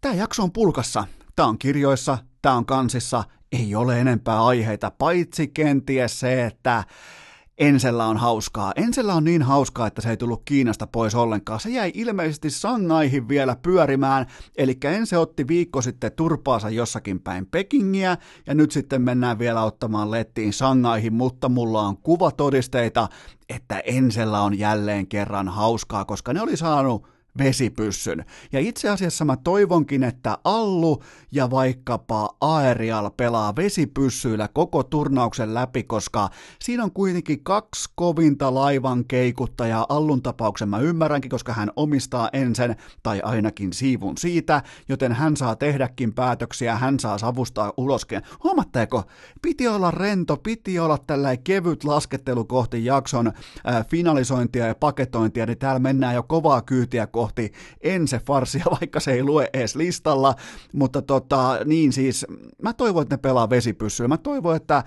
tämä jakso on pulkassa. Tämä on kirjoissa, tämä on kansissa, ei ole enempää aiheita, paitsi kenties se, että Ensellä on hauskaa. Ensellä on niin hauskaa, että se ei tullut Kiinasta pois ollenkaan. Se jäi ilmeisesti Sangaihin vielä pyörimään, eli Ense otti viikko sitten turpaansa jossakin päin Pekingiä, ja nyt sitten mennään vielä ottamaan lettiin Sangaihin, mutta mulla on kuvatodisteita, että Ensellä on jälleen kerran hauskaa, koska ne oli saanut vesipyssyn. Ja itse asiassa mä toivonkin, että Allu ja vaikkapa Aerial pelaa vesipyssyillä koko turnauksen läpi, koska siinä on kuitenkin kaksi kovinta laivan keikuttajaa. Allun tapauksen mä ymmärränkin, koska hän omistaa ensin tai ainakin siivun siitä, joten hän saa tehdäkin päätöksiä, hän saa savustaa uloskin. Huomatteko? Piti olla rento, piti olla tällainen kevyt laskettelu kohti jakson äh, finalisointia ja paketointia, niin täällä mennään jo kovaa kyytiä kohti kohti ense farsia, vaikka se ei lue edes listalla, mutta tota, niin siis, mä toivon, että ne pelaa vesipyssyä. Mä toivon, että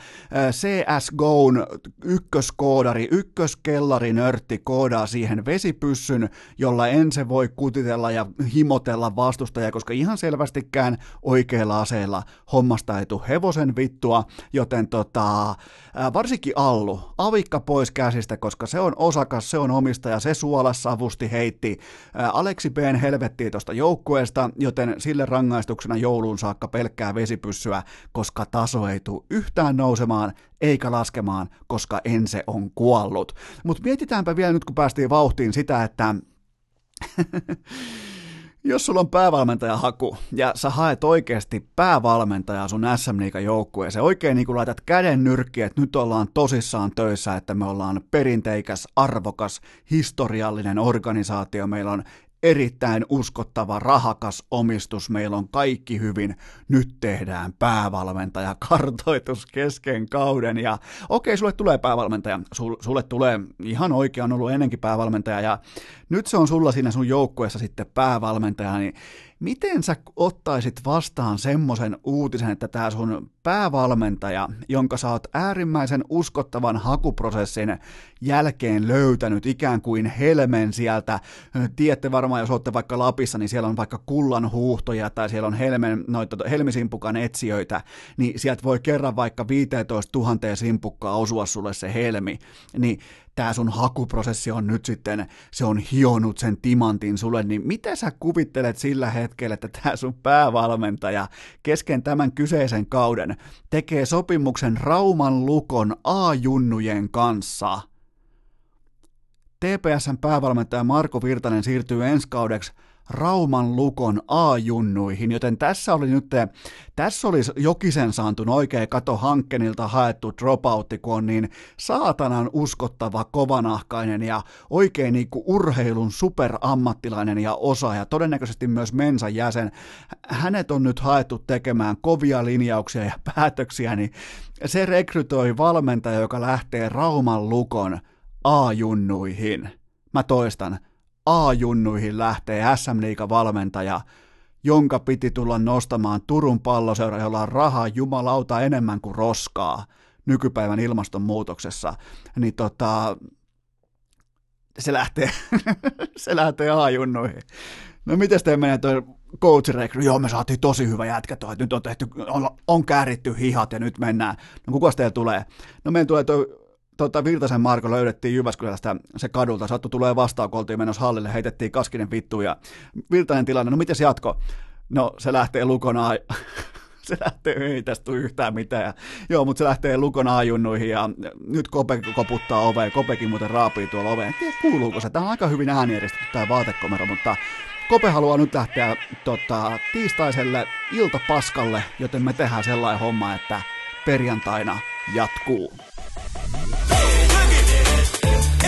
CSGOn ykköskoodari, ykköskellari nörtti koodaa siihen vesipyssyn, jolla ense voi kutitella ja himotella vastustajaa, koska ihan selvästikään oikeilla aseilla hommasta ei tule hevosen vittua, joten tota, varsinkin Allu, avikka pois käsistä, koska se on osakas, se on omistaja, se suolasavusti heitti Aleksi B. helvettiin tuosta joukkueesta, joten sille rangaistuksena jouluun saakka pelkkää vesipyssyä, koska taso ei tule yhtään nousemaan eikä laskemaan, koska Ense on kuollut. Mutta mietitäänpä vielä nyt, kun päästiin vauhtiin sitä, että Jos sulla on päävalmentajahaku ja sä haet oikeasti päävalmentajaa sun SM Liigan joukkueeseen, oikein niin kuin laitat käden nyrkkiä, että nyt ollaan tosissaan töissä, että me ollaan perinteikäs, arvokas, historiallinen organisaatio, meillä on erittäin uskottava, rahakas omistus, meillä on kaikki hyvin, nyt tehdään päävalmentaja, kartoitus kesken kauden. Ja okei, sulle tulee päävalmentaja, sulle tulee ihan oikein, on ollut ennenkin päävalmentaja. Ja nyt se on sulla siinä sun joukkueessa sitten päävalmentaja, niin Miten sä ottaisit vastaan semmoisen uutisen, että tämä sun päävalmentaja, jonka sä oot äärimmäisen uskottavan hakuprosessin jälkeen löytänyt ikään kuin helmen sieltä, tiedätte varmaan, jos olette vaikka Lapissa, niin siellä on vaikka kullan huuhtoja tai siellä on helmen, noita, helmisimpukan etsijöitä, niin sieltä voi kerran vaikka 15 000 simpukkaa osua sulle se helmi, niin tämä sun hakuprosessi on nyt sitten, se on hionut sen timantin sulle, niin mitä sä kuvittelet sillä hetkellä, että tämä sun päävalmentaja kesken tämän kyseisen kauden tekee sopimuksen Rauman Lukon A-junnujen kanssa? TPSn päävalmentaja Marko Virtanen siirtyy ensi kaudeksi Rauman Lukon A-junnuihin, joten tässä oli nyt, tässä olisi Jokisen saantun oikein kato Hankkenilta haettu dropoutti, kun on niin saatanan uskottava, kovanahkainen ja oikein niin kuin urheilun superammattilainen ja osaaja, todennäköisesti myös Mensan jäsen. Hänet on nyt haettu tekemään kovia linjauksia ja päätöksiä, niin se rekrytoi valmentaja, joka lähtee Rauman Lukon A-junnuihin. Mä toistan, A-junnuihin lähtee SM Liiga valmentaja, jonka piti tulla nostamaan Turun palloseura, jolla on rahaa jumalauta enemmän kuin roskaa nykypäivän ilmastonmuutoksessa, niin tota, se lähtee, se lähtee A-junnuihin. No miten te menee tuo coach rekry? Joo, me saatiin tosi hyvä jätkä toi, nyt on tehty, on, on kääritty hihat ja nyt mennään. No kuka teillä tulee? No meidän tulee tuo tota, Virtasen Marko löydettiin Jyväskylästä se kadulta, sattu tulee vastaan, kun oltiin menossa hallille, heitettiin kaskinen vittu ja Virtanen tilanne, no miten se jatko? No se lähtee lukona, se lähtee, ei tästä tule yhtään mitään. Ja, joo, mutta se lähtee lukon ajunnuihin ja nyt Kope koputtaa oveen. Kopekin muuten raapii tuolla oveen. En tiedä kuuluuko se. Tämä on aika hyvin äänieristetty tämä vaatekomero, mutta Kope haluaa nyt lähteä tota, tiistaiselle iltapaskalle, joten me tehdään sellainen homma, että perjantaina jatkuu.